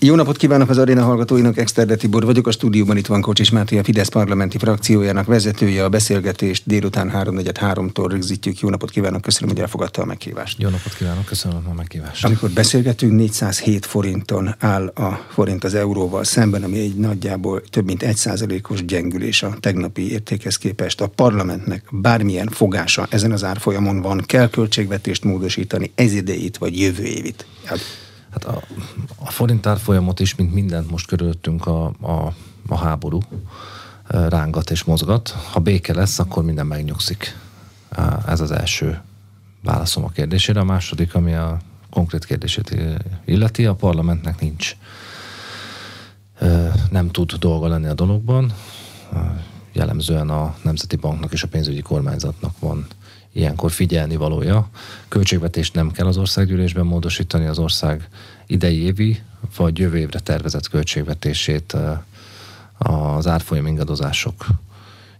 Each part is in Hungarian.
Jó napot kívánok az aréna hallgatóinak, Exterde Tibor vagyok, a stúdióban itt van Kocsis Máté, a Fidesz parlamenti frakciójának vezetője, a beszélgetést délután 3-4-3-tól rögzítjük. Jó napot kívánok, köszönöm, hogy elfogadta a meghívást. Jó napot kívánok, köszönöm a meghívást. Amikor beszélgetünk, 407 forinton áll a forint az euróval szemben, ami egy nagyjából több mint 1%-os gyengülés a tegnapi értékhez képest. A parlamentnek bármilyen fogása ezen az árfolyamon van, kell költségvetést módosítani ez idejét vagy jövő évit. Hát, a, a forint árfolyamot is, mint mindent most körülöttünk a, a, a háború rángat és mozgat. Ha béke lesz, akkor minden megnyugszik. Ez az első válaszom a kérdésére. A második, ami a konkrét kérdését illeti, a parlamentnek nincs nem tud dolga lenni a dologban. Jellemzően a Nemzeti Banknak és a pénzügyi kormányzatnak van ilyenkor figyelni valója. Költségvetést nem kell az országgyűlésben módosítani, az ország idei évi vagy jövő évre tervezett költségvetését az árfolyam ingadozások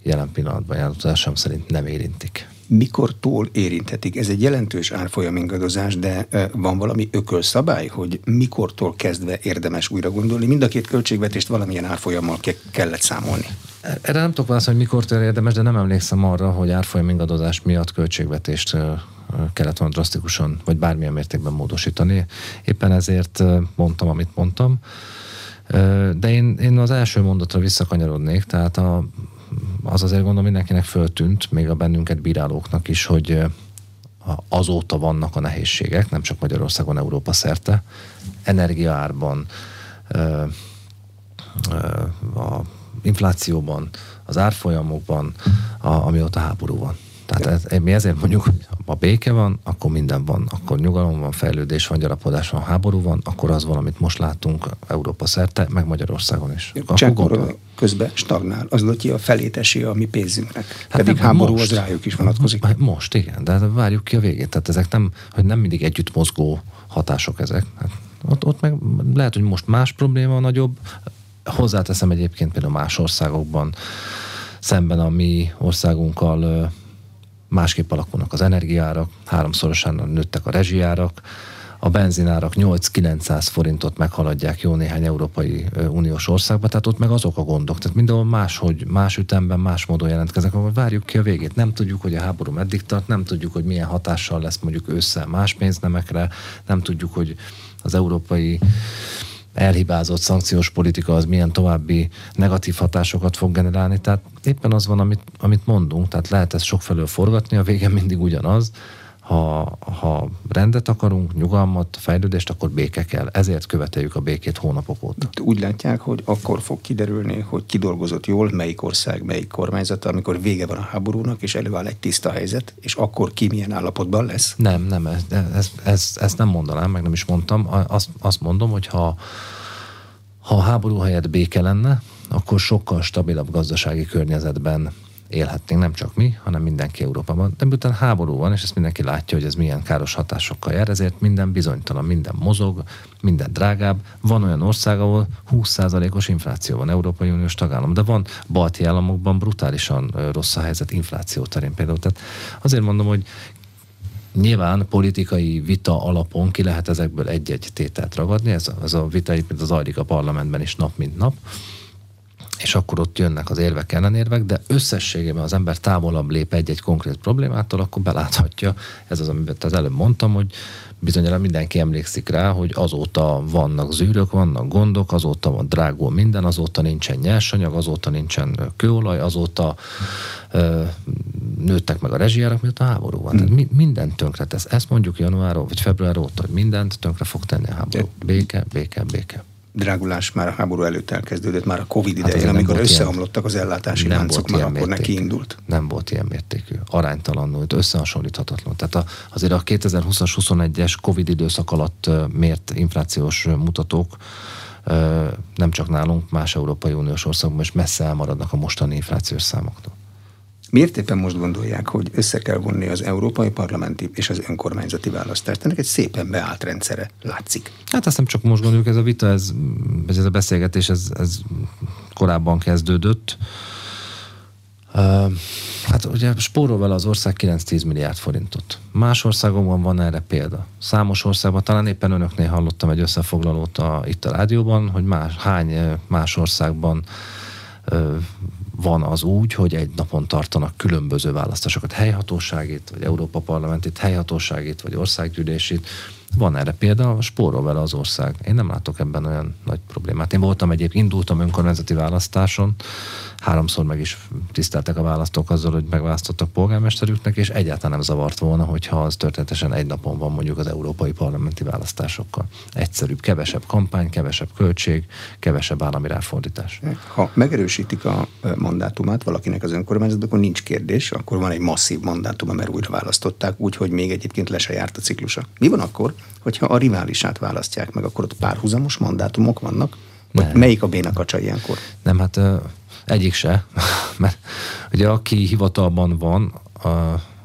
jelen pillanatban jelentudásom szerint nem érintik. Mikortól érinthetik? Ez egy jelentős árfolyam ingadozás, de van valami ökölszabály, hogy mikortól kezdve érdemes újra gondolni? Mind a két költségvetést valamilyen árfolyammal ke- kellett számolni. Erre nem tudok válaszolni, hogy mikor érdemes, de nem emlékszem arra, hogy árfolyam ingadozás miatt költségvetést kellett volna drasztikusan, vagy bármilyen mértékben módosítani. Éppen ezért mondtam, amit mondtam. De én, én az első mondatra visszakanyarodnék, tehát a, az azért gondolom mindenkinek föltűnt, még a bennünket bírálóknak is, hogy azóta vannak a nehézségek, nem csak Magyarországon, Európa szerte. Energiaárban, a inflációban, az árfolyamokban, a, amióta háború van. Tehát ez, mi ezért mondjuk, hogy ha béke van, akkor minden van, akkor nyugalom van, fejlődés van, gyarapodás van, háború van, akkor az van, amit most látunk Európa szerte, meg Magyarországon is. Csekkor közben stagnál, az ki a felét esélye a mi pénzünknek. Hát Pedig háború most, az rájuk is vonatkozik. Hát most, igen, de várjuk ki a végét. Tehát ezek nem, hogy nem mindig együtt mozgó hatások ezek. Hát ott, ott meg lehet, hogy most más probléma nagyobb, Hozzáteszem egyébként például más országokban szemben a mi országunkkal másképp alakulnak az energiárak, háromszorosan nőttek a rezsijárak, a benzinárak 8-900 forintot meghaladják jó néhány Európai Uniós országban, tehát ott meg azok a gondok. Tehát mindenhol máshogy, más ütemben, más módon jelentkeznek, akkor várjuk ki a végét. Nem tudjuk, hogy a háború meddig tart, nem tudjuk, hogy milyen hatással lesz mondjuk ősszel más pénznemekre, nem tudjuk, hogy az európai elhibázott szankciós politika az milyen további negatív hatásokat fog generálni. Tehát éppen az van, amit, amit mondunk, tehát lehet ezt sokfelől forgatni, a vége mindig ugyanaz, ha, ha rendet akarunk, nyugalmat, fejlődést, akkor béke kell. Ezért követeljük a békét hónapok óta. Úgy látják, hogy akkor fog kiderülni, hogy kidolgozott jól melyik ország, melyik kormányzata, amikor vége van a háborúnak, és előáll egy tiszta helyzet, és akkor ki milyen állapotban lesz? Nem, nem, ez, ez, ez, ezt nem mondanám, meg nem is mondtam. Azt, azt mondom, hogy ha, ha a háború helyett béke lenne, akkor sokkal stabilabb gazdasági környezetben élhetnénk, nem csak mi, hanem mindenki Európában. De miután háború van, és ezt mindenki látja, hogy ez milyen káros hatásokkal jár, ezért minden bizonytalan, minden mozog, minden drágább. Van olyan ország, ahol 20%-os infláció van, Európai Uniós tagállam, de van balti államokban brutálisan rossz a helyzet infláció terén például. Tehát azért mondom, hogy Nyilván politikai vita alapon ki lehet ezekből egy-egy tételt ragadni, ez, ez a vita itt az zajlik a parlamentben is nap mint nap, és akkor ott jönnek az érvek, ellenérvek, de összességében az ember távolabb lép egy-egy konkrét problémától, akkor beláthatja, ez az, amit az előbb mondtam, hogy bizonyára mindenki emlékszik rá, hogy azóta vannak zűrök, vannak gondok, azóta van drágul minden, azóta nincsen nyersanyag, azóta nincsen kőolaj, azóta ö, nőttek meg a rezsijárak, miatt a háború van. Hmm. Tehát mi, mindent tönkre tesz. Ezt mondjuk január vagy február óta, hogy mindent tönkre fog tenni a háború. Béke, béke, béke drágulás már a háború előtt elkezdődött, már a Covid hát idején, hát amikor összeomlottak az ellátási nem láncok, már akkor neki indult. Nem volt ilyen mértékű, aránytalanul, összehasonlíthatatlan. Tehát a, azért a 2020-as, 21-es Covid időszak alatt mért inflációs mutatók nem csak nálunk, más Európai Uniós országban is messze elmaradnak a mostani inflációs számoktól. Miért éppen most gondolják, hogy össze kell vonni az európai parlamenti és az önkormányzati választást? Ennek egy szépen beállt rendszere látszik. Hát azt nem csak most gondoljuk, ez a vita, ez, ez a beszélgetés, ez, ez korábban kezdődött. Hát ugye spórol vele az ország 9-10 milliárd forintot. Más országokban van erre példa. Számos országban, talán éppen önöknél hallottam egy összefoglalót a, itt a rádióban, hogy más, hány más országban ö, van az úgy, hogy egy napon tartanak különböző választásokat, helyhatóságét, vagy Európa Parlamentit, helyhatóságét, vagy országgyűlését. Van erre példa, spórol vele az ország. Én nem látok ebben olyan nagy problémát. Én voltam egyébként, indultam önkormányzati választáson, háromszor meg is tiszteltek a választók azzal, hogy megválasztottak polgármesterüknek, és egyáltalán nem zavart volna, hogyha az történetesen egy napon van mondjuk az európai parlamenti választásokkal. Egyszerűbb, kevesebb kampány, kevesebb költség, kevesebb állami ráfordítás. Ha megerősítik a mandátumát valakinek az önkormányzatban, akkor nincs kérdés, akkor van egy masszív mandátum, mert újra választották, úgyhogy még egyébként le se járt a ciklusa. Mi van akkor, hogyha a riválisát választják meg, akkor ott párhuzamos mandátumok vannak? Vagy melyik a bénakacsa ilyenkor? Nem, hát egyik se, mert ugye aki hivatalban van,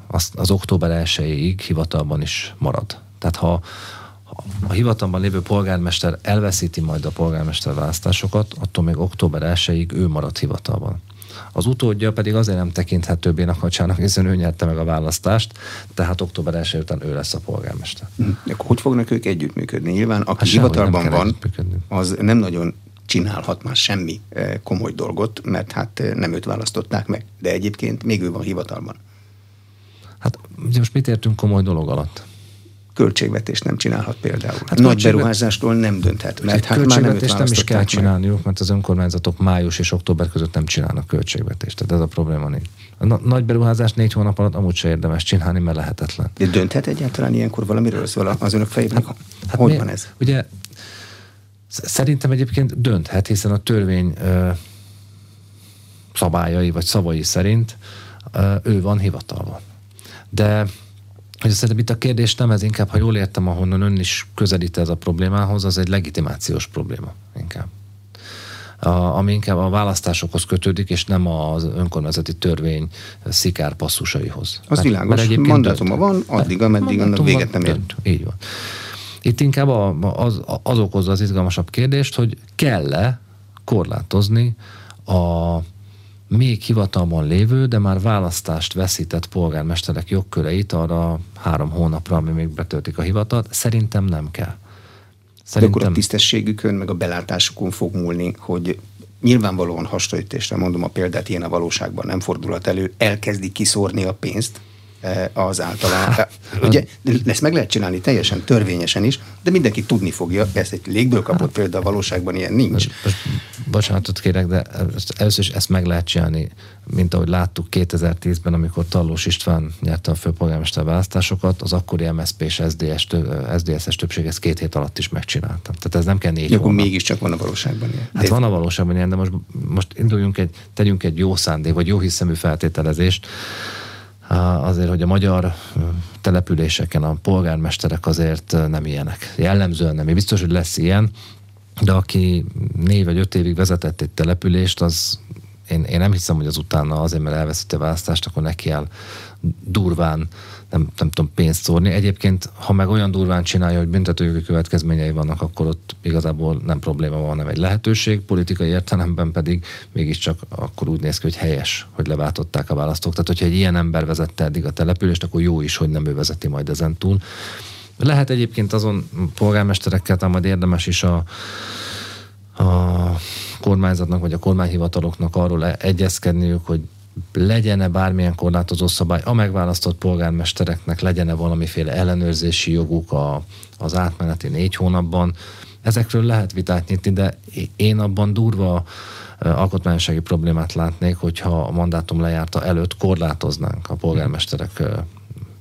az, az október 1-ig hivatalban is marad. Tehát ha a hivatalban lévő polgármester elveszíti majd a polgármester választásokat, attól még október 1-ig ő marad hivatalban. Az utódja pedig azért nem tekinthető bénakacsának, hiszen ő nyerte meg a választást, tehát október 1 után ő lesz a polgármester. Hm. Akkor hogy fognak ők együttműködni? Nyilván, aki hát hivatalban van, az nem nagyon csinálhat már semmi eh, komoly dolgot, mert hát eh, nem őt választották meg. De egyébként még ő van hivatalban. Hát ugye most mit értünk komoly dolog alatt? Költségvetést nem csinálhat például. Hát Nagy beruházástól nem dönthet, mert hát már nem, nem is kell csinálniuk, mert az önkormányzatok május és október között nem csinálnak költségvetést. Tehát ez a probléma nincs. A nagy beruházás négy hónap alatt amúgy se érdemes csinálni, mert lehetetlen. De dönthet egyáltalán ilyenkor valamiről szól az önök fejében? Hát, hát hogy mi, van ez? Ugye Szerintem egyébként dönthet, hiszen a törvény szabályai vagy szavai szerint ő van hivatalban. De hogy szerintem itt a kérdés nem ez, inkább, ha jól értem, ahonnan ön is közelít ez a problémához, az egy legitimációs probléma inkább. A, ami inkább a választásokhoz kötődik, és nem az önkormányzati törvény szikár passzusaihoz. Az mert, világos, mert mandátuma van, addig, ameddig annak véget nem ér. Így van. Itt inkább az, az okozza az izgalmasabb kérdést, hogy kell-e korlátozni a még hivatalban lévő, de már választást veszített polgármesterek jogköreit arra három hónapra, ami még betöltik a hivatalt. Szerintem nem kell. Szerintem... De akkor a tisztességükön, meg a belátásukon fog múlni, hogy nyilvánvalóan hasonlítésre mondom a példát, ilyen a valóságban nem fordulhat elő, elkezdik kiszórni a pénzt, az általán. Hát, ugye ezt meg lehet csinálni teljesen törvényesen is, de mindenki tudni fogja, ezt egy légből kapott hát, példa a valóságban ilyen nincs. Bocsánatot kérek, de először is ezt meg lehet csinálni, mint ahogy láttuk 2010-ben, amikor Tallós István nyerte a főpolgármester választásokat, az akkori MSZP és SZDSZ, SZDSZ-es többség ezt két hét alatt is megcsináltam. Tehát ez nem kell négy Akkor mégiscsak van a valóságban ilyen. Hát van a valóságban ilyen, de most, most induljunk egy, tegyünk egy jó szándék, vagy jó hiszemű feltételezést, azért, hogy a magyar településeken a polgármesterek azért nem ilyenek. Jellemzően nem. Biztos, hogy lesz ilyen, de aki négy vagy öt évig vezetett egy települést, az én, én nem hiszem, hogy az utána azért, mert elveszíti a választást, akkor neki áll durván nem, nem tudom, pénzt szórni. Egyébként, ha meg olyan durván csinálja, hogy büntetőjogi következményei vannak, akkor ott igazából nem probléma van, hanem egy lehetőség. Politikai értelemben pedig mégiscsak akkor úgy néz ki, hogy helyes, hogy leváltották a választók. Tehát, hogyha egy ilyen ember vezette eddig a települést, akkor jó is, hogy nem ő vezeti majd ezen túl. Lehet egyébként azon polgármesterekkel, tehát majd érdemes is a, a kormányzatnak vagy a kormányhivataloknak arról egyezkedniük, hogy legyen-e bármilyen korlátozó szabály, a megválasztott polgármestereknek legyen-e valamiféle ellenőrzési joguk a, az átmeneti négy hónapban. Ezekről lehet vitát nyitni, de én abban durva alkotmányossági problémát látnék, hogyha a mandátum lejárta előtt korlátoznánk a polgármesterek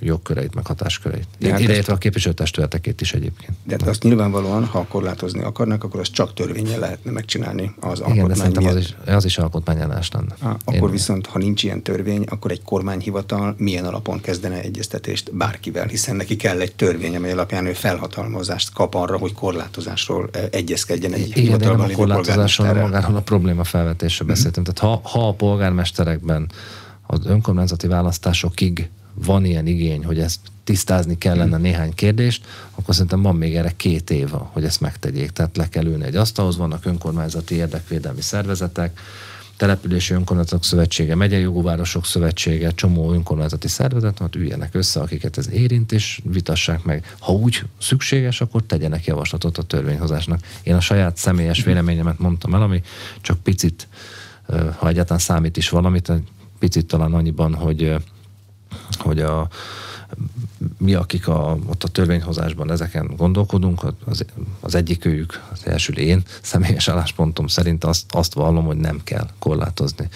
jogköreit, meg hatásköreit. Hát Ideértve a képviselőtestületekét is egyébként. De hát azt nyilvánvalóan, ha korlátozni akarnak, akkor azt csak törvényel lehetne megcsinálni az Igen, de szerintem az is, az is alkotmányállás lenne. Há, akkor Én viszont, ha nincs ilyen törvény, akkor egy kormányhivatal milyen alapon kezdene egyeztetést bárkivel, hiszen neki kell egy törvény, amely alapján ő felhatalmazást kap arra, hogy korlátozásról eh, egyezkedjen egy Igen, de nem a korlátozásról, magáról a probléma felvetésre mhm. beszéltem. Mm-hmm. Tehát ha, ha a polgármesterekben az önkormányzati választásokig van ilyen igény, hogy ezt tisztázni kellene néhány kérdést, akkor szerintem van még erre két év, hogy ezt megtegyék. Tehát le kell ülni egy asztalhoz, vannak önkormányzati érdekvédelmi szervezetek, települési önkormányzatok szövetsége, megyei jogóvárosok szövetsége, csomó önkormányzati szervezet, hát üljenek össze, akiket ez érint, és vitassák meg. Ha úgy szükséges, akkor tegyenek javaslatot a törvényhozásnak. Én a saját személyes véleményemet mondtam el, ami csak picit, ha egyáltalán számít is valamit, picit talán annyiban, hogy hogy a, mi, akik a, ott a törvényhozásban ezeken gondolkodunk, az, az egyik őjük, az első én személyes álláspontom szerint azt, azt vallom, hogy nem kell korlátozni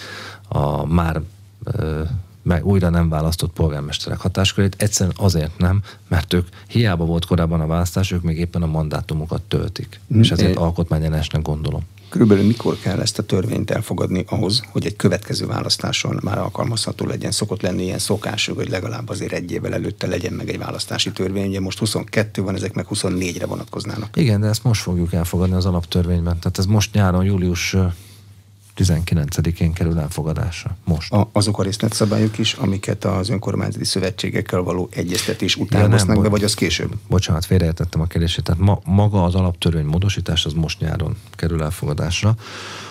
a már ö, meg újra nem választott polgármesterek hatáskörét. Egyszerűen azért nem, mert ők hiába volt korábban a választás, ők még éppen a mandátumokat töltik. Mm. És ezért alkotmányellenesnek gondolom. Körülbelül mikor kell ezt a törvényt elfogadni ahhoz, hogy egy következő választáson már alkalmazható legyen? Szokott lenni ilyen szokás, hogy legalább azért egy évvel előtte legyen meg egy választási törvény. Ugye most 22 van, ezek meg 24-re vonatkoznának. Igen, de ezt most fogjuk elfogadni az alaptörvényben. Tehát ez most nyáron, július 19-én kerül elfogadásra. Most. A, azok a részletszabályok is, amiket az önkormányzati szövetségekkel való egyeztetés után ja, hoznak be, vagy az később? Bocsánat, félreértettem a kérdését. Tehát ma, maga az alaptörvény módosítás az most nyáron kerül elfogadásra.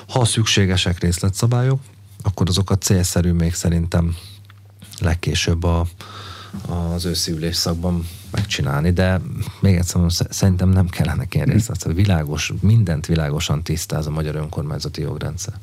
Ha szükségesek részletszabályok, akkor azokat célszerű még szerintem legkésőbb a, az őszi ülésszakban megcsinálni, de még egyszer mondom, szerintem nem kellene ilyen részlet. Világos, mindent világosan tisztáz a magyar önkormányzati jogrendszer.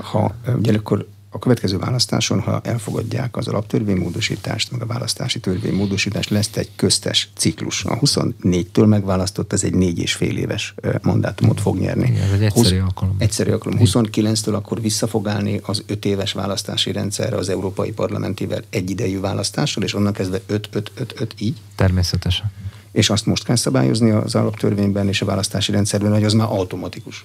Ha ugyanakkor a következő választáson, ha elfogadják az alaptörvénymódosítást, meg a választási törvénymódosítást, lesz egy köztes ciklus. A 24-től megválasztott, ez egy négy és fél éves mandátumot fog nyerni. Igen, ez egy egyszerű alkalom. Egyszerű alkalom. 29-től akkor vissza fog állni az öt éves választási rendszerre az Európai Parlamentivel egyidejű választással, és onnan kezdve 5-5-5-5 így? Természetesen. És azt most kell szabályozni az alaptörvényben és a választási rendszerben, hogy az már automatikus.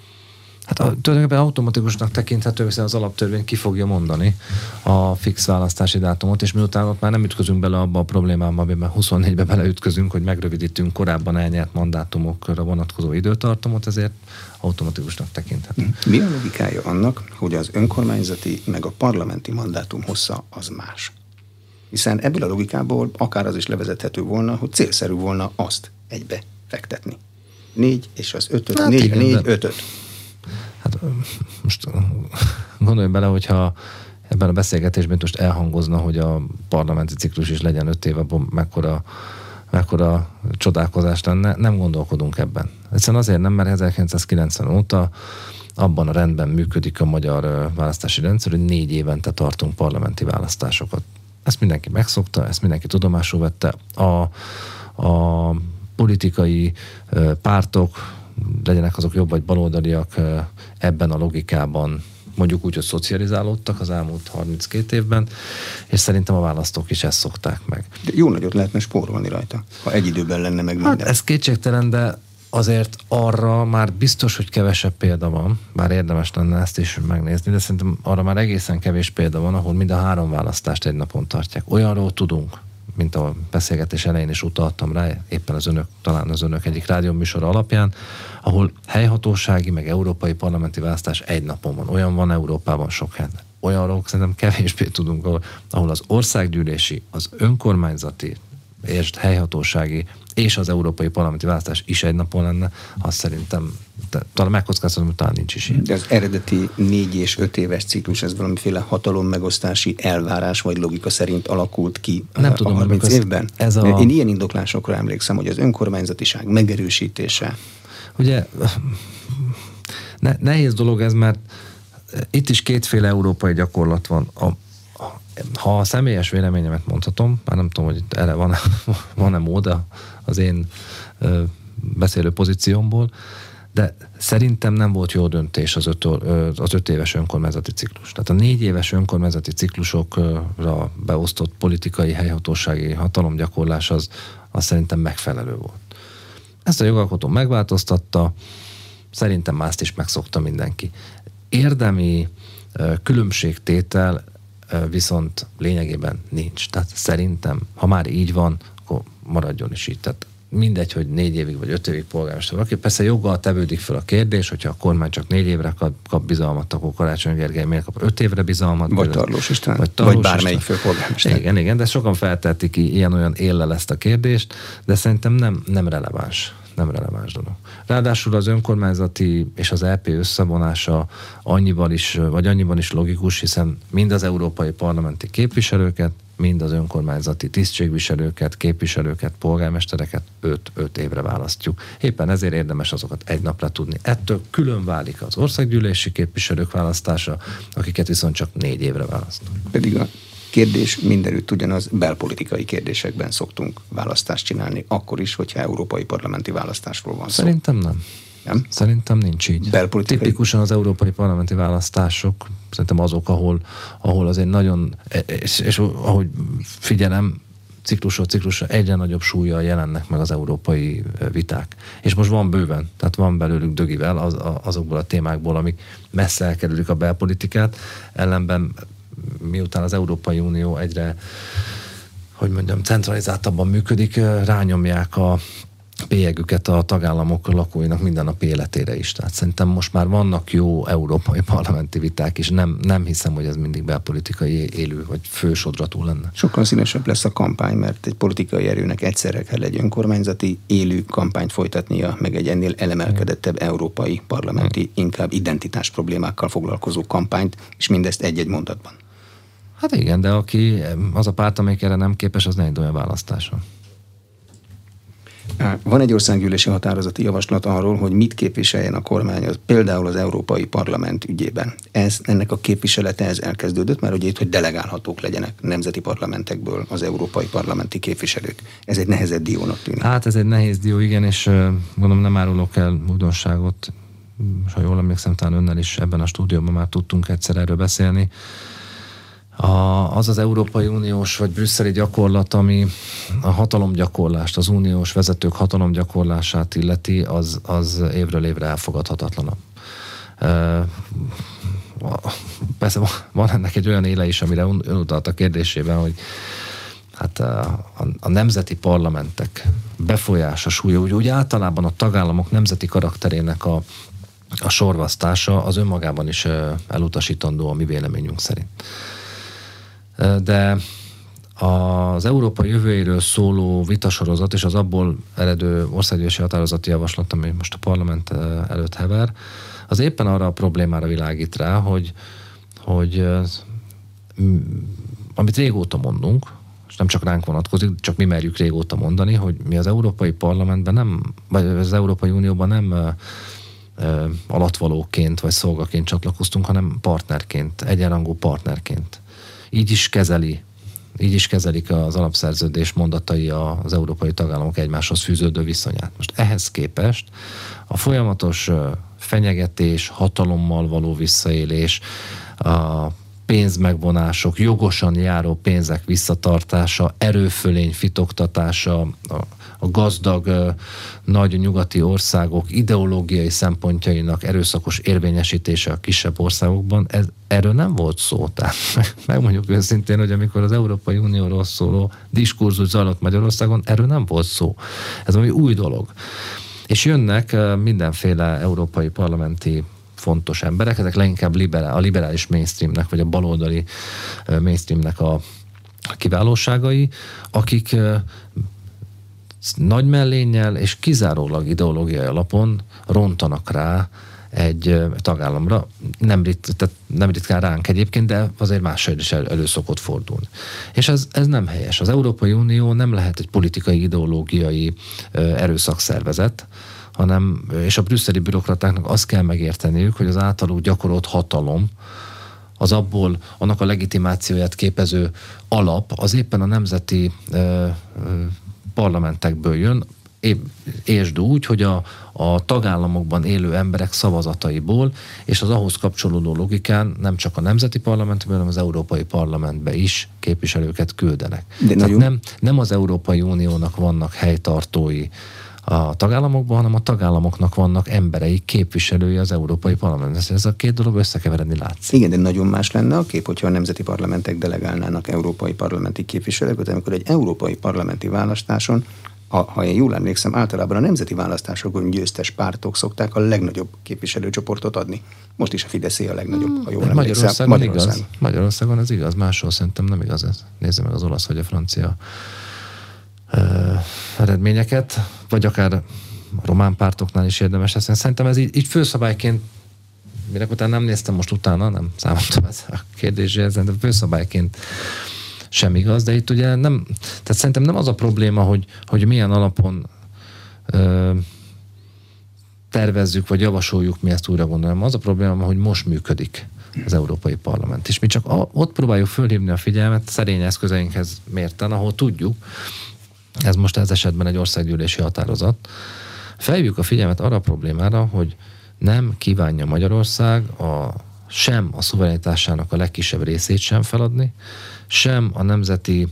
Hát a, tulajdonképpen automatikusnak tekinthető, hiszen az alaptörvény ki fogja mondani a fix választási dátumot, és miután ott már nem ütközünk bele abba a problémába, amiben 24-ben beleütközünk, hogy megrövidítünk korábban elnyert mandátumokra vonatkozó időtartamot, ezért automatikusnak tekinthető. Mi a logikája annak, hogy az önkormányzati meg a parlamenti mandátum hossza az más? Hiszen ebből a logikából akár az is levezethető volna, hogy célszerű volna azt egybe fektetni. Négy és az ötöt, hát négy, igen, négy, de... ötöt. Hát most gondolj bele, hogyha ebben a beszélgetésben most elhangozna, hogy a parlamenti ciklus is legyen öt éve, mekkora, mekkora csodálkozás lenne, nem gondolkodunk ebben. Egyszerűen azért nem, mert 1990 óta abban a rendben működik a magyar választási rendszer, hogy négy évente tartunk parlamenti választásokat. Ezt mindenki megszokta, ezt mindenki tudomásul vette. A, a politikai pártok, legyenek azok jobb vagy baloldaliak ebben a logikában mondjuk úgy, hogy szocializálódtak az elmúlt 32 évben, és szerintem a választók is ezt szokták meg. De jó nagyot lehetne spórolni rajta, ha egy időben lenne meg minden. Hát ez kétségtelen, de azért arra már biztos, hogy kevesebb példa van, bár érdemes lenne ezt is megnézni, de szerintem arra már egészen kevés példa van, ahol mind a három választást egy napon tartják. Olyanról tudunk, mint a beszélgetés elején is utaltam rá, éppen az önök, talán az önök egyik rádióműsora alapján, ahol helyhatósági, meg európai parlamenti választás egy napon van. Olyan van Európában sok helyen. Olyanról szerintem kevésbé tudunk, ahol, ahol az országgyűlési, az önkormányzati és helyhatósági és az európai parlamenti választás is egy napon lenne, azt szerintem talán megkockáztatom, hogy talán nincs is ilyen. De az eredeti négy és öt éves ciklus, ez valamiféle hatalommegosztási elvárás vagy logika szerint alakult ki Nem a, tudom, a 30 évben? Ez a... Én ilyen indoklásokra emlékszem, hogy az önkormányzatiság megerősítése. Ugye ne, nehéz dolog ez, mert itt is kétféle európai gyakorlat van. A, ha a személyes véleményemet mondhatom, már nem tudom, hogy erre van, van-e mód az én beszélő pozíciómból, de szerintem nem volt jó döntés az öt, az öt éves önkormányzati ciklus. Tehát a négy éves önkormányzati ciklusokra beosztott politikai helyhatósági hatalomgyakorlás az, az szerintem megfelelő volt. Ezt a jogalkotó megváltoztatta, szerintem mást is megszokta mindenki. Érdemi különbségtétel viszont lényegében nincs. Tehát szerintem, ha már így van, akkor maradjon is így. Tehát mindegy, hogy négy évig vagy öt évig polgármester valaki. Persze joggal tevődik fel a kérdés, hogyha a kormány csak négy évre kap, kap bizalmat, akkor Karácsony Gergely miért kap öt évre bizalmat? Vagy Tarlós István, vagy, Tarlós vagy bármelyik főpolgármester. Igen, igen, de sokan feltették ilyen-olyan éllel ezt a kérdést, de szerintem nem, nem releváns nem releváns dolog. Ráadásul az önkormányzati és az EP összevonása annyival is, vagy annyiban is logikus, hiszen mind az európai parlamenti képviselőket, mind az önkormányzati tisztségviselőket, képviselőket, polgármestereket 5-5 évre választjuk. Éppen ezért érdemes azokat egy napra tudni. Ettől külön válik az országgyűlési képviselők választása, akiket viszont csak négy évre választunk. Pedig a kérdés mindenütt ugyanaz, belpolitikai kérdésekben szoktunk választást csinálni, akkor is, hogyha európai parlamenti választásról van szó. Szerintem nem. Nem? Szerintem nincs így. Belpolitikai... Tipikusan az európai parlamenti választások, szerintem azok, ahol, ahol azért nagyon, és, és ahogy figyelem, ciklusról ciklusra egyre nagyobb súlya jelennek meg az európai viták. És most van bőven, tehát van belőlük dögivel az, azokból a témákból, amik messze elkerülik a belpolitikát, ellenben miután az Európai Unió egyre hogy mondjam, centralizáltabban működik, rányomják a bélyegüket a tagállamok lakóinak mindennapi életére is. Tehát szerintem most már vannak jó európai parlamenti viták, és nem, nem hiszem, hogy ez mindig belpolitikai élő vagy fősodratú lenne. Sokkal színesebb lesz a kampány, mert egy politikai erőnek egyszerre kell egy önkormányzati élő kampányt folytatnia, meg egy ennél elemelkedettebb európai parlamenti, inkább identitás problémákkal foglalkozó kampányt, és mindezt egy-egy mondatban. Hát igen, de aki az a párt, amelyik erre nem képes, az ne olyan választáson. Van egy országgyűlési határozati javaslat arról, hogy mit képviseljen a kormány, az például az Európai Parlament ügyében. Ez, ennek a képviselete ez elkezdődött, mert ugye itt, hogy delegálhatók legyenek nemzeti parlamentekből az európai parlamenti képviselők. Ez egy nehezebb diónak tűnik. Hát ez egy nehéz dió, igen, és gondolom nem árulok el újdonságot. Ha jól emlékszem, talán önnel is ebben a stúdióban már tudtunk egyszer erről beszélni a, az az Európai Uniós vagy brüsszeli gyakorlat, ami a hatalomgyakorlást, az uniós vezetők hatalomgyakorlását illeti, az, az évről évre elfogadhatatlanabb. E, persze van ennek egy olyan éle is, amire ön utalt a kérdésében, hogy hát a, a nemzeti parlamentek befolyása, súlya, úgy, úgy általában a tagállamok nemzeti karakterének a, a sorvasztása az önmagában is elutasítandó a mi véleményünk szerint de az Európa jövőjéről szóló vitasorozat és az abból eredő országgyűlési határozati javaslat, ami most a parlament előtt hever, az éppen arra a problémára világít rá, hogy, hogy amit régóta mondunk, és nem csak ránk vonatkozik, csak mi merjük régóta mondani, hogy mi az Európai Parlamentben nem, vagy az Európai Unióban nem alatvalóként vagy szolgaként csatlakoztunk, hanem partnerként, egyenrangú partnerként így is kezeli így is kezelik az alapszerződés mondatai az európai tagállamok egymáshoz fűződő viszonyát. Most ehhez képest a folyamatos fenyegetés, hatalommal való visszaélés, a pénzmegvonások, jogosan járó pénzek visszatartása, erőfölény fitoktatása, a a gazdag nagy nyugati országok ideológiai szempontjainak erőszakos érvényesítése a kisebb országokban, ez, erről nem volt szó. Tehát megmondjuk őszintén, hogy amikor az Európai Unióról szóló diskurzus zajlott Magyarországon, erről nem volt szó. Ez valami új dolog. És jönnek mindenféle európai parlamenti fontos emberek, ezek leginkább liberál, a liberális mainstreamnek, vagy a baloldali mainstreamnek a kiválóságai, akik nagy mellénnyel és kizárólag ideológiai alapon rontanak rá egy tagállamra. Nem, rit, tehát nem ritkán ránk egyébként, de azért mással is el, elő szokott fordulni. És ez, ez nem helyes. Az Európai Unió nem lehet egy politikai, ideológiai erőszakszervezet, hanem, és a brüsszeli bürokratáknak azt kell megérteniük, hogy az általuk gyakorolt hatalom, az abból annak a legitimációját képező alap, az éppen a nemzeti ö, ö, parlamentekből jön, értsd úgy, hogy a, a tagállamokban élő emberek szavazataiból, és az ahhoz kapcsolódó logikán nem csak a nemzeti parlamentben, hanem az Európai Parlamentbe is képviselőket küldenek. De Tehát nem, nem az Európai Uniónak vannak helytartói a tagállamokban, hanem a tagállamoknak vannak emberei, képviselői az Európai Parlamentben. Ez a két dolog összekeveredni látszik. Igen, de nagyon más lenne a kép, hogyha a nemzeti parlamentek delegálnának európai parlamenti képviselőket, amikor egy európai parlamenti választáson ha, ha én jól emlékszem, általában a nemzeti választásokon győztes pártok szokták a legnagyobb képviselőcsoportot adni. Most is a Fidesz a legnagyobb, ha jól hát emlékszem. Magyarországon, Magyarországon igaz. Magyarországon ez igaz, máshol szerintem nem igaz ez. Nézzük meg az olasz vagy a francia eredményeket, vagy akár a román pártoknál is érdemes lesz. Szerintem ez így, így főszabályként minek utána nem néztem most utána, nem számoltam ez a kérdésre, de főszabályként sem igaz, de itt ugye nem, tehát szerintem nem az a probléma, hogy, hogy milyen alapon ö, tervezzük, vagy javasoljuk mi ezt újra gondolom. Az a probléma, hogy most működik az Európai Parlament. És mi csak a, ott próbáljuk fölhívni a figyelmet szerény eszközeinkhez mérten, ahol tudjuk, ez most ez esetben egy országgyűlési határozat, felhívjuk a figyelmet arra a problémára, hogy nem kívánja Magyarország a, sem a szuverenitásának a legkisebb részét sem feladni, sem a nemzeti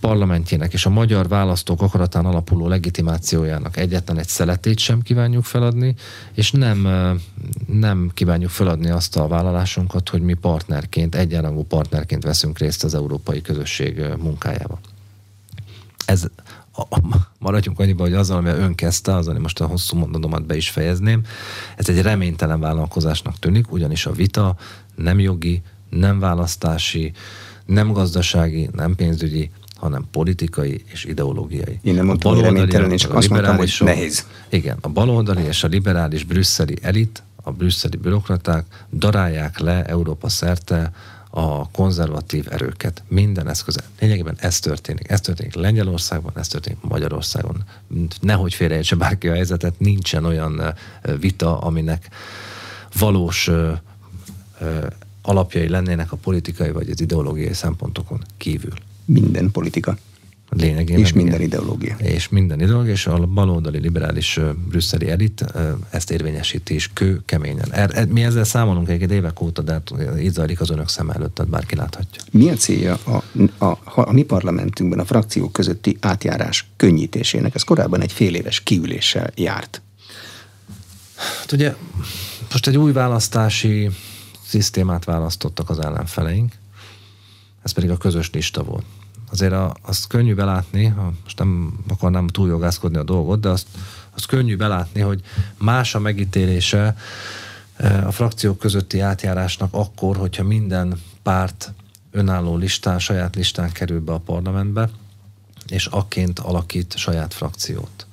parlamentjének és a magyar választók akaratán alapuló legitimációjának egyetlen egy szeletét sem kívánjuk feladni, és nem, nem kívánjuk feladni azt a vállalásunkat, hogy mi partnerként, egyenrangú partnerként veszünk részt az európai közösség munkájában. Ez maradjunk annyiba, hogy azzal, amivel ön kezdte, azzal most a hosszú mondanomat be is fejezném, ez egy reménytelen vállalkozásnak tűnik, ugyanis a vita nem jogi, nem választási, nem gazdasági, nem pénzügyi, hanem politikai és ideológiai. Én nem mondtam, hogy reménytelen, én csak azt mondtam, hogy nehéz. Igen, a baloldali és a liberális brüsszeli elit, a brüsszeli bürokraták darálják le Európa szerte a konzervatív erőket minden eszköze. Lényegében ez történik. Ez történik Lengyelországban, ez történik Magyarországon. Nehogy félreértse bárki a helyzetet, nincsen olyan vita, aminek valós alapjai lennének a politikai vagy az ideológiai szempontokon kívül. Minden politika. Lényegében. És minden igen. ideológia. És minden ideológia, és a baloldali liberális brüsszeli elit ezt érvényesíti is kő keményen. Er, er, mi ezzel számolunk egy évek óta, de hát így zajlik az önök szem előtt, tehát bárki láthatja. Mi a célja a, a, a, a mi parlamentünkben a frakciók közötti átjárás könnyítésének? Ez korábban egy fél éves kiüléssel járt. Hát ugye most egy új választási szisztémát választottak az ellenfeleink, ez pedig a közös lista volt. Azért a, azt könnyű belátni, most nem akarnám túljogászkodni a dolgot, de azt, azt könnyű belátni, hogy más a megítélése e, a frakciók közötti átjárásnak akkor, hogyha minden párt önálló listán, saját listán kerül be a parlamentbe, és akként alakít saját frakciót.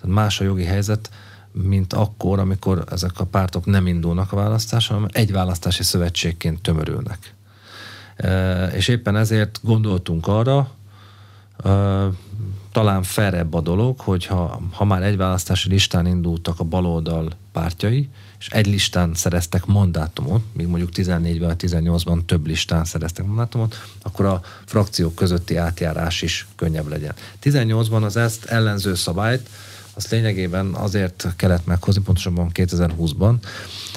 Tehát más a jogi helyzet, mint akkor, amikor ezek a pártok nem indulnak a választáson, hanem egy választási szövetségként tömörülnek. És éppen ezért gondoltunk arra, talán ferebb a dolog, hogyha ha már egy választási listán indultak a baloldal pártjai, és egy listán szereztek mandátumot, míg mondjuk 14-ben, 18-ban több listán szereztek mandátumot, akkor a frakciók közötti átjárás is könnyebb legyen. 18-ban az ezt ellenző szabályt azt lényegében azért kellett meghozni, pontosabban 2020-ban,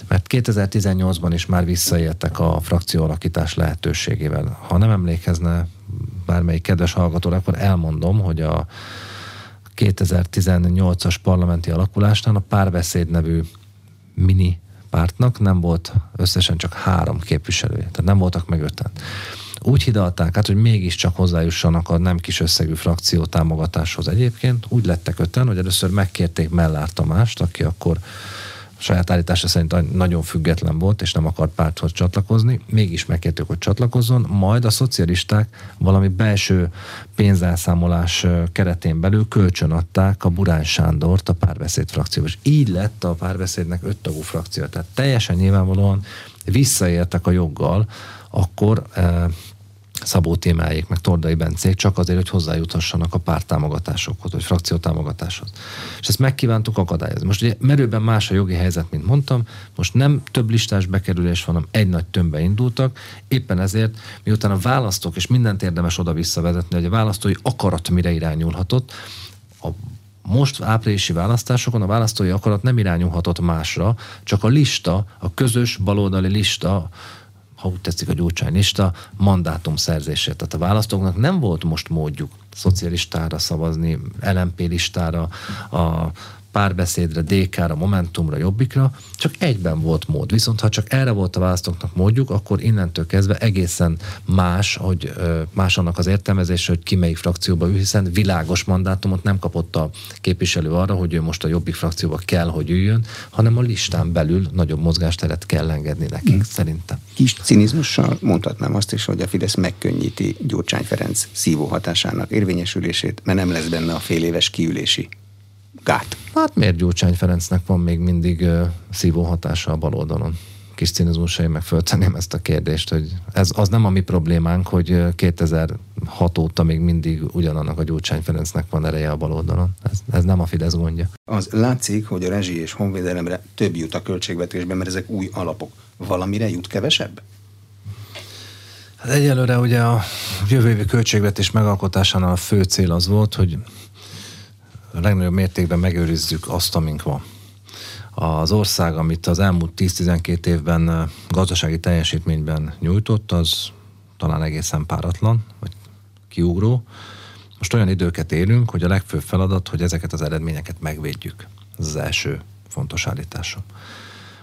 mert 2018-ban is már visszaéltek a frakció alakítás lehetőségével. Ha nem emlékezne bármelyik kedves hallgató, akkor elmondom, hogy a 2018-as parlamenti alakulásnál a párbeszéd nevű mini pártnak nem volt összesen csak három képviselője, tehát nem voltak meg öten úgy hidalták át, hogy mégiscsak hozzájussanak a nem kis összegű frakció támogatáshoz egyébként. Úgy lettek öten, hogy először megkérték Mellár Tamást, aki akkor saját állítása szerint nagyon független volt, és nem akart párthoz csatlakozni, mégis megkértük, hogy csatlakozzon, majd a szocialisták valami belső pénzelszámolás keretén belül kölcsönadták a Burán Sándort a párbeszéd frakcióba. És így lett a párbeszédnek öttagú frakció. Tehát teljesen nyilvánvalóan visszaértek a joggal, akkor Szabó témáik, meg Tordai Bencék csak azért, hogy hozzájuthassanak a párt támogatásokhoz, vagy frakció támogatáshoz. És ezt megkívántuk akadályozni. Most ugye merőben más a jogi helyzet, mint mondtam, most nem több listás bekerülés van, hanem egy nagy tömbbe indultak, éppen ezért, miután a választók, és mindent érdemes oda visszavezetni, hogy a választói akarat mire irányulhatott, a most áprilisi választásokon a választói akarat nem irányulhatott másra, csak a lista, a közös baloldali lista ha úgy tetszik a gyurcsány lista, mandátum szerzését. Tehát a választóknak nem volt most módjuk szocialistára szavazni, LMP listára, a párbeszédre, DK-ra, Momentumra, Jobbikra, csak egyben volt mód. Viszont ha csak erre volt a választóknak módjuk, akkor innentől kezdve egészen más, hogy más annak az értelmezése, hogy ki melyik frakcióba ül, hiszen világos mandátumot nem kapott a képviselő arra, hogy ő most a Jobbik frakcióba kell, hogy üljön, hanem a listán belül nagyobb mozgásteret kell engedni nekik, hmm. szerintem. Kis cinizmussal mondhatnám azt is, hogy a Fidesz megkönnyíti Gyurcsány Ferenc szívó hatásának érvényesülését, mert nem lesz benne a fél éves kiülési gát? Hát miért Gyurcsány Ferencnek van még mindig uh, szívó hatása a bal oldalon? Kis cinizmusai meg föltenném ezt a kérdést, hogy ez az nem a mi problémánk, hogy 2006 óta még mindig ugyanannak a Gyurcsány Ferencnek van ereje a bal oldalon. Ez, ez nem a Fidesz gondja. Az látszik, hogy a rezsi és honvédelemre több jut a költségvetésben, mert ezek új alapok. Valamire jut kevesebb? Hát egyelőre ugye a jövő évi költségvetés megalkotásánál a fő cél az volt, hogy a legnagyobb mértékben megőrizzük azt, amink van. Az ország, amit az elmúlt 10-12 évben gazdasági teljesítményben nyújtott, az talán egészen páratlan, vagy kiugró. Most olyan időket élünk, hogy a legfőbb feladat, hogy ezeket az eredményeket megvédjük. Ez az első fontos állításom.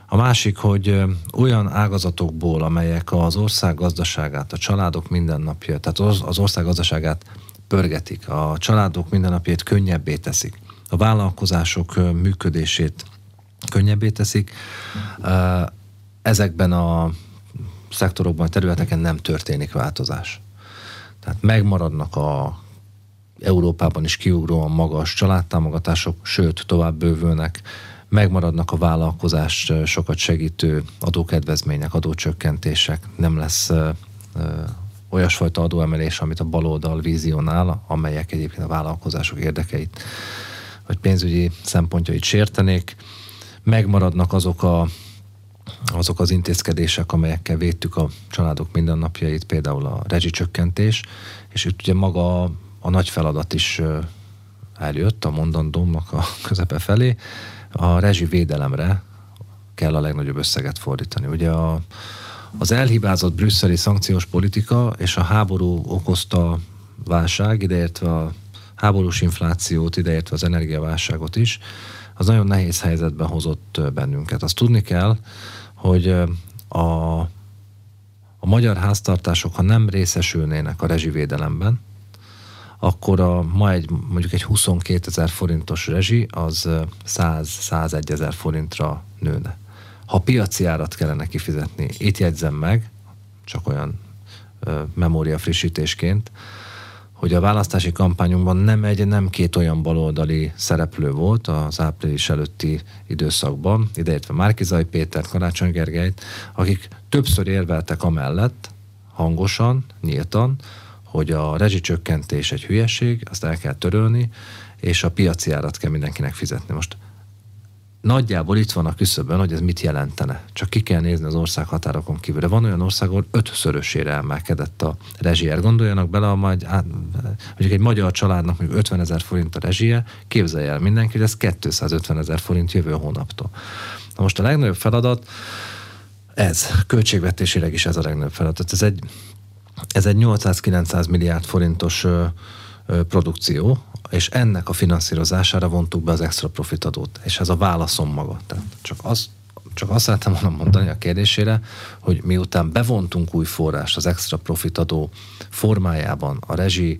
A másik, hogy olyan ágazatokból, amelyek az ország gazdaságát, a családok mindennapja, tehát az ország gazdaságát pörgetik, a családok mindennapjét könnyebbé teszik, a vállalkozások működését könnyebbé teszik, ezekben a szektorokban, a területeken nem történik változás. Tehát megmaradnak a Európában is kiugróan magas családtámogatások, sőt, tovább bővülnek, megmaradnak a vállalkozás sokat segítő adókedvezmények, adócsökkentések, nem lesz olyasfajta adóemelés, amit a baloldal vizionál, amelyek egyébként a vállalkozások érdekeit vagy pénzügyi szempontjait sértenék. Megmaradnak azok a azok az intézkedések, amelyekkel védtük a családok mindennapjait, például a rezsicsökkentés, és itt ugye maga a nagy feladat is eljött a mondandómnak a közepe felé, a rezsi védelemre kell a legnagyobb összeget fordítani. Ugye a, az elhibázott brüsszeli szankciós politika és a háború okozta válság, ideértve a háborús inflációt, ideértve az energiaválságot is, az nagyon nehéz helyzetben hozott bennünket. Azt tudni kell, hogy a, a magyar háztartások, ha nem részesülnének a rezsivédelemben, akkor a, ma egy, mondjuk egy 22 ezer forintos rezsi az 100-101 ezer forintra nőne. Ha piaci árat kellene kifizetni, itt jegyzem meg, csak olyan memória frissítésként, hogy a választási kampányunkban nem egy, nem két olyan baloldali szereplő volt az április előtti időszakban, ideértve Márkizai Péter, Karácsony Gergelyt, akik többször érveltek amellett, hangosan, nyíltan, hogy a rezsicsökkentés egy hülyeség, azt el kell törölni, és a piaci árat kell mindenkinek fizetni. Most nagyjából itt van a küszöbön, hogy ez mit jelentene. Csak ki kell nézni az ország határokon kívülre. Van olyan ország, ahol ötszörösére emelkedett a rezsier. Gondoljanak bele, a majd, hát, mondjuk egy magyar családnak mondjuk 50 ezer forint a rezsie, képzelje el mindenki, hogy ez 250 ezer forint jövő hónaptól. Na most a legnagyobb feladat, ez, költségvetésileg is ez a legnagyobb feladat. Ez egy ez egy 800-900 milliárd forintos ö, ö, produkció, és ennek a finanszírozására vontuk be az extra profit adót, és ez a válaszom maga. Tehát csak az, csak azt szeretem volna mondani a kérdésére, hogy miután bevontunk új forrás az extra profit adó formájában a rezsi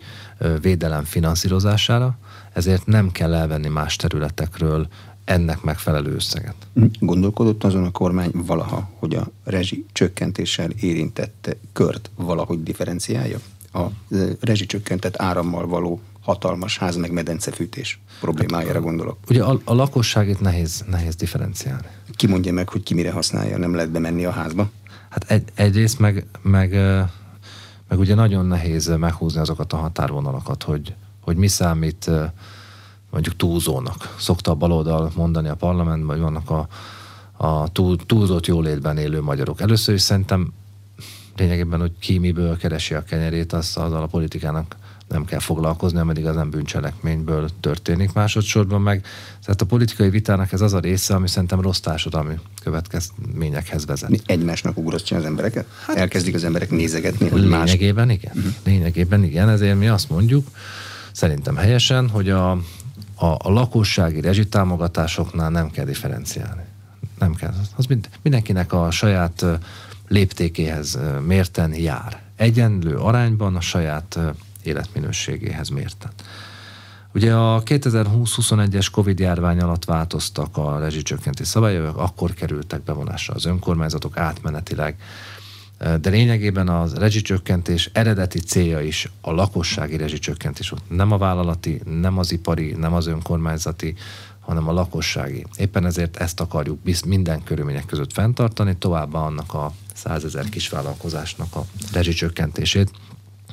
védelem finanszírozására, ezért nem kell elvenni más területekről ennek megfelelő összeget. Gondolkodott azon a kormány valaha, hogy a rezsi csökkentéssel érintett kört valahogy differenciálja? A rezsi csökkentett árammal való hatalmas ház meg medencefűtés problémájára gondolok. Ugye a, a lakosságét nehéz, nehéz differenciálni. Ki mondja meg, hogy ki mire használja, nem lehet bemenni a házba? Hát egy, egyrészt meg, meg, meg ugye nagyon nehéz meghúzni azokat a határvonalakat, hogy, hogy mi számít mondjuk túlzónak. Szokta a baloldal mondani a parlamentben, hogy vannak a, a túl, túlzott jólétben élő magyarok. Először is szerintem lényegében, hogy ki miből keresi a kenyerét, az, azzal a politikának nem kell foglalkozni, ameddig az nem bűncselekményből történik. Másodszorban meg, tehát a politikai vitának ez az a része, ami szerintem rossz társadalmi következményekhez vezet. Mi egymásnak ugrasztja az embereket? Hát, Elkezdik az emberek nézegetni, hogy lényegében más... igen. Uh-huh. Lényegében igen, ezért mi azt mondjuk, szerintem helyesen, hogy a, a, a lakossági rezsitámogatásoknál nem kell differenciálni. Nem kell. Az mind, mindenkinek a saját léptékéhez mérten jár. Egyenlő arányban a saját életminőségéhez mérten. Ugye a 2020-21-es Covid járvány alatt változtak a rezsicsökkentés szabályok, akkor kerültek bevonásra az önkormányzatok átmenetileg de lényegében az rezsicsökkentés eredeti célja is a lakossági rezsicsökkentés volt. Nem a vállalati, nem az ipari, nem az önkormányzati, hanem a lakossági. Éppen ezért ezt akarjuk minden körülmények között fenntartani, továbbá annak a százezer kisvállalkozásnak a rezsicsökkentését,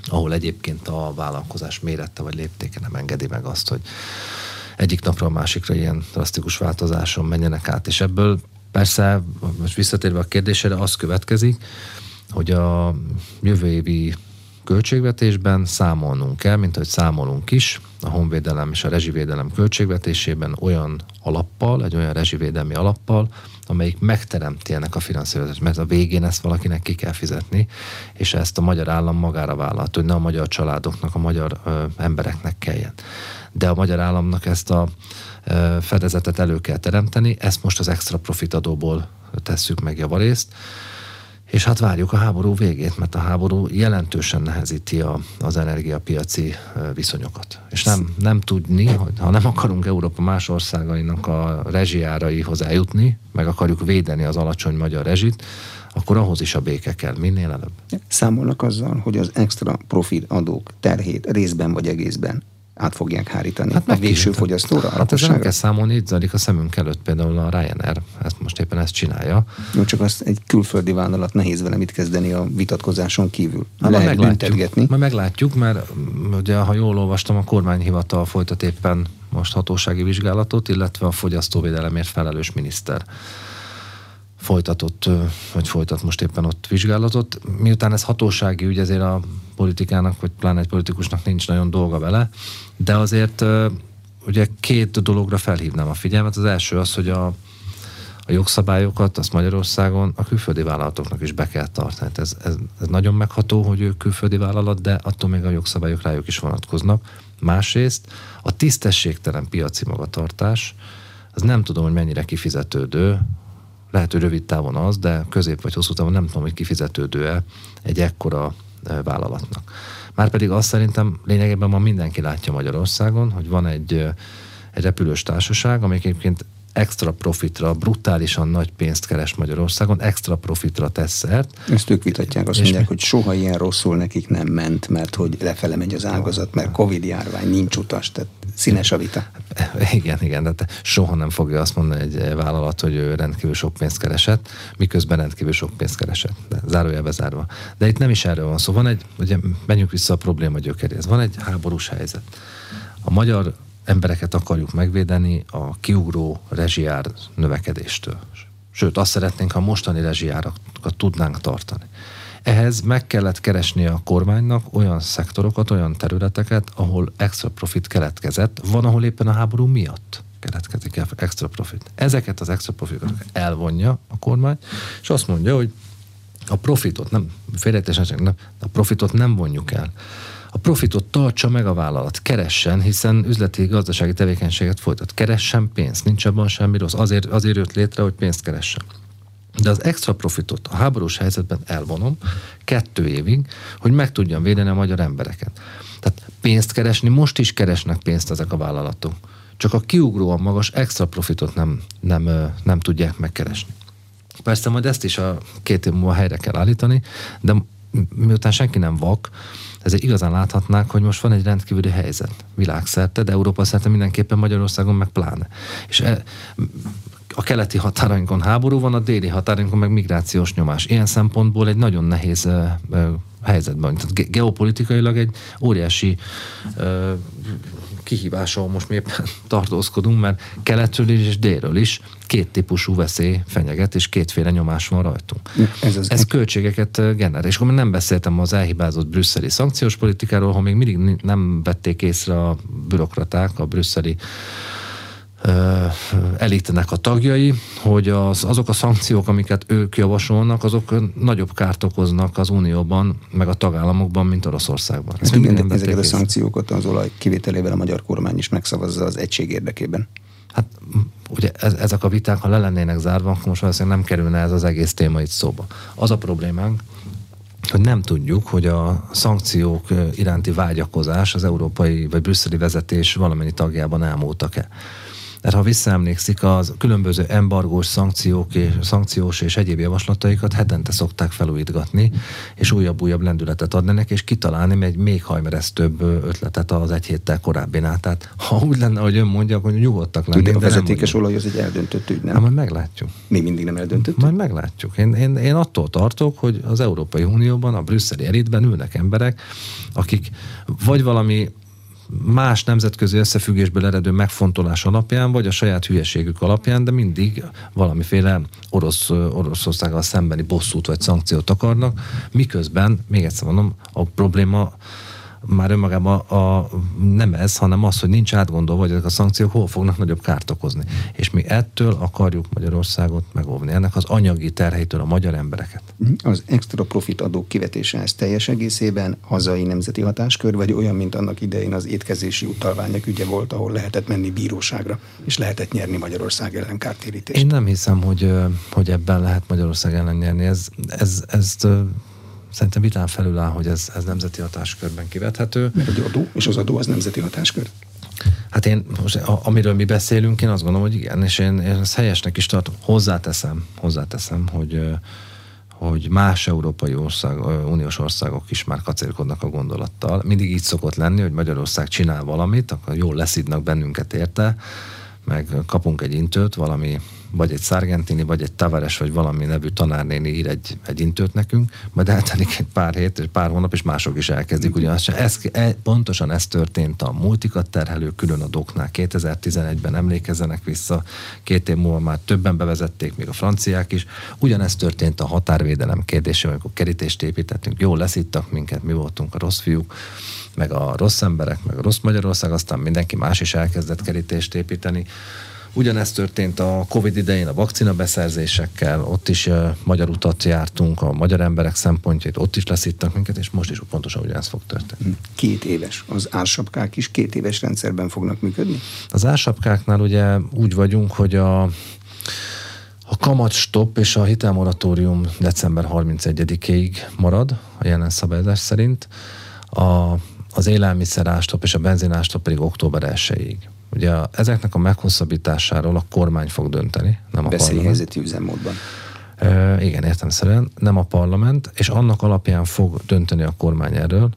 ahol egyébként a vállalkozás mérete vagy léptéke nem engedi meg azt, hogy egyik napra a másikra ilyen drasztikus változáson menjenek át. És ebből persze, most visszatérve a kérdésére, az következik, hogy a jövő évi költségvetésben számolnunk kell, mint hogy számolunk is a honvédelem és a rezsivédelem költségvetésében olyan alappal, egy olyan rezsivédelmi alappal, amelyik megteremti ennek a finanszírozást, mert a végén ezt valakinek ki kell fizetni, és ezt a magyar állam magára vállalt, hogy ne a magyar családoknak, a magyar ö, embereknek kelljen. De a magyar államnak ezt a ö, fedezetet elő kell teremteni, ezt most az extra profit adóból tesszük meg javarészt, és hát várjuk a háború végét, mert a háború jelentősen nehezíti a, az energiapiaci viszonyokat. És nem, nem tudni, hogy ha nem akarunk Európa más országainak a rezsiáraihoz eljutni, meg akarjuk védeni az alacsony magyar rezsit, akkor ahhoz is a béke kell, minél előbb. Számolnak azzal, hogy az extra profit adók terhét részben vagy egészben át fogják hárítani hát a végső fogyasztóra? Hát ezzel nem kell számolni, itt zajlik a szemünk előtt például a Ryanair, ezt most éppen ezt csinálja. Jó, csak azt egy külföldi vállalat nehéz vele mit kezdeni a vitatkozáson kívül. Hát Lehet meglátjuk, majd meglátjuk, mert ugye, ha jól olvastam, a kormányhivatal folytat éppen most hatósági vizsgálatot, illetve a fogyasztóvédelemért felelős miniszter folytatott, vagy folytat most éppen ott vizsgálatot. Miután ez hatósági ügy, ezért a politikának, vagy pláne egy politikusnak nincs nagyon dolga vele, de azért ugye két dologra felhívnám a figyelmet. Az első az, hogy a, a jogszabályokat azt Magyarországon a külföldi vállalatoknak is be kell tartani. Ez, ez, ez nagyon megható, hogy ők külföldi vállalat, de attól még a jogszabályok rájuk is vonatkoznak. Másrészt a tisztességtelen piaci magatartás, az nem tudom, hogy mennyire kifizetődő, lehet, hogy rövid távon az, de közép vagy hosszú távon nem tudom, hogy kifizetődő-e egy ekkora e, vállalatnak. Márpedig azt szerintem lényegében ma mindenki látja Magyarországon, hogy van egy, e, egy repülős társaság, amelyik egyébként extra profitra, brutálisan nagy pénzt keres Magyarországon, extra profitra tesz szert. Ezt ők vitatják, azt mondják, mi? hogy soha ilyen rosszul nekik nem ment, mert hogy lefele megy az ágazat, mert Covid járvány, nincs utas, tehát színes a vita. Igen, igen, de soha nem fogja azt mondani egy vállalat, hogy ő rendkívül sok pénzt keresett, miközben rendkívül sok pénzt keresett. De zárójelbe zárva. De itt nem is erről van szó. Van egy, ugye menjünk vissza a probléma gyökeréhez. Van egy háborús helyzet. A magyar embereket akarjuk megvédeni a kiugró rezsiár növekedéstől. Sőt, azt szeretnénk, ha mostani rezsijárakat tudnánk tartani. Ehhez meg kellett keresni a kormánynak olyan szektorokat, olyan területeket, ahol extra profit keletkezett, van, ahol éppen a háború miatt keletkezik extra profit. Ezeket az extra profitokat elvonja a kormány, és azt mondja, hogy a profitot, nem félrejtésen, nem, a profitot nem vonjuk el a profitot tartsa meg a vállalat, keressen, hiszen üzleti gazdasági tevékenységet folytat. Keressen pénzt, nincs abban semmi rossz, azért, azért jött létre, hogy pénzt keressen. De az extra profitot a háborús helyzetben elvonom kettő évig, hogy meg tudjam védeni a magyar embereket. Tehát pénzt keresni, most is keresnek pénzt ezek a vállalatok. Csak a kiugróan magas extra profitot nem, nem, nem tudják megkeresni. Persze majd ezt is a két év múlva helyre kell állítani, de miután senki nem vak, ezért igazán láthatnák, hogy most van egy rendkívüli helyzet világszerte, de Európa szerte mindenképpen Magyarországon meg pláne. És e, a keleti határainkon háború van, a déli határainkon meg migrációs nyomás. Ilyen szempontból egy nagyon nehéz e, e, helyzetben. Tehát geopolitikailag egy óriási e, kihívással most mi éppen tartózkodunk, mert keletről és délről is két típusú veszély fenyeget, és kétféle nyomás van rajtunk. Ez, az Ez költségeket generál. És akkor nem beszéltem az elhibázott brüsszeli szankciós politikáról, ahol még mindig nem vették észre a bürokraták, a brüsszeli elitnek a tagjai, hogy az, azok a szankciók, amiket ők javasolnak, azok nagyobb kárt okoznak az Unióban, meg a tagállamokban, mint Oroszországban. Hát igen, ezeket a szankciókat az olaj kivételével a magyar kormány is megszavazza az egység érdekében. Hát ugye ezek a viták, ha le lennének zárva, akkor most valószínűleg nem kerülne ez az egész téma itt szóba. Az a problémánk, hogy nem tudjuk, hogy a szankciók iránti vágyakozás az európai vagy brüsszeli vezetés valamennyi tagjában elmúltak-e. Mert ha visszaemlékszik, az különböző embargós szankciók és, szankciós és egyéb javaslataikat hetente szokták felújítgatni, és újabb-újabb lendületet adni neki, és kitalálni egy még hajmeresztőbb ötletet az egy héttel korábbinál. Tehát ha úgy lenne, hogy ön mondja, akkor nyugodtak lennénk. De a vezetékes olaj az egy eldöntött ügy, nem? Hát majd meglátjuk. Még mindig nem eldöntött? Majd meglátjuk. Én, én, én attól tartok, hogy az Európai Unióban, a brüsszeli elitben ülnek emberek, akik vagy valami más nemzetközi összefüggésből eredő megfontolás alapján, vagy a saját hülyeségük alapján, de mindig valamiféle orosz, Oroszországgal szembeni bosszút vagy szankciót akarnak, miközben, még egyszer mondom, a probléma már önmagában a, nem ez, hanem az, hogy nincs átgondolva, hogy ezek a szankciók hol fognak nagyobb kárt okozni. És mi ettől akarjuk Magyarországot megóvni. Ennek az anyagi terheitől a magyar embereket. Az extra profit adók kivetése ez teljes egészében hazai nemzeti hatáskör, vagy olyan, mint annak idején az étkezési utalványok ügye volt, ahol lehetett menni bíróságra, és lehetett nyerni Magyarország ellen kártérítést? Én nem hiszem, hogy, hogy ebben lehet Magyarország ellen nyerni. Ez, ez, ez szerintem vitán felül áll, hogy ez, ez nemzeti hatáskörben kivethető. Mert egy adó, és az adó az nemzeti hatáskör. Hát én, most, amiről mi beszélünk, én azt gondolom, hogy igen, és én, én ezt helyesnek is tartom. Hozzáteszem, hozzáteszem, hogy hogy más európai ország, uniós országok is már kacérkodnak a gondolattal. Mindig így szokott lenni, hogy Magyarország csinál valamit, akkor jól leszidnak bennünket érte, meg kapunk egy intőt, valami vagy egy Sargentini, vagy egy Tavares, vagy valami nevű tanárnéni ír egy, egy intőt nekünk, majd eltelik egy pár hét, és pár hónap, és mások is elkezdik ugyanazt. Ez, ez, pontosan ez történt a multikat terhelő különadóknál. 2011-ben emlékezzenek vissza, két év múlva már többen bevezették, még a franciák is. Ugyanezt történt a határvédelem kérdése, amikor kerítést építettünk, jól leszittak minket, mi voltunk a rossz fiúk, meg a rossz emberek, meg a rossz Magyarország, aztán mindenki más is elkezdett kerítést építeni. Ugyanezt történt a Covid idején a vakcina beszerzésekkel, ott is uh, magyar utat jártunk, a magyar emberek szempontjait, ott is leszíttak minket, és most is pontosan ugyanezt fog történni. Hm. Két éves. Az ársapkák is két éves rendszerben fognak működni? Az ársapkáknál ugye úgy vagyunk, hogy a a kamat stop és a hitelmoratórium december 31-ig marad, a jelen szabályozás szerint. A, az élelmiszer ástop és a benzinástop pedig október 1-ig. Ugye ezeknek a meghosszabbításáról a kormány fog dönteni, nem a parlament. üzemmódban. E, igen, értemszerűen, nem a parlament, és annak alapján fog dönteni a kormány erről,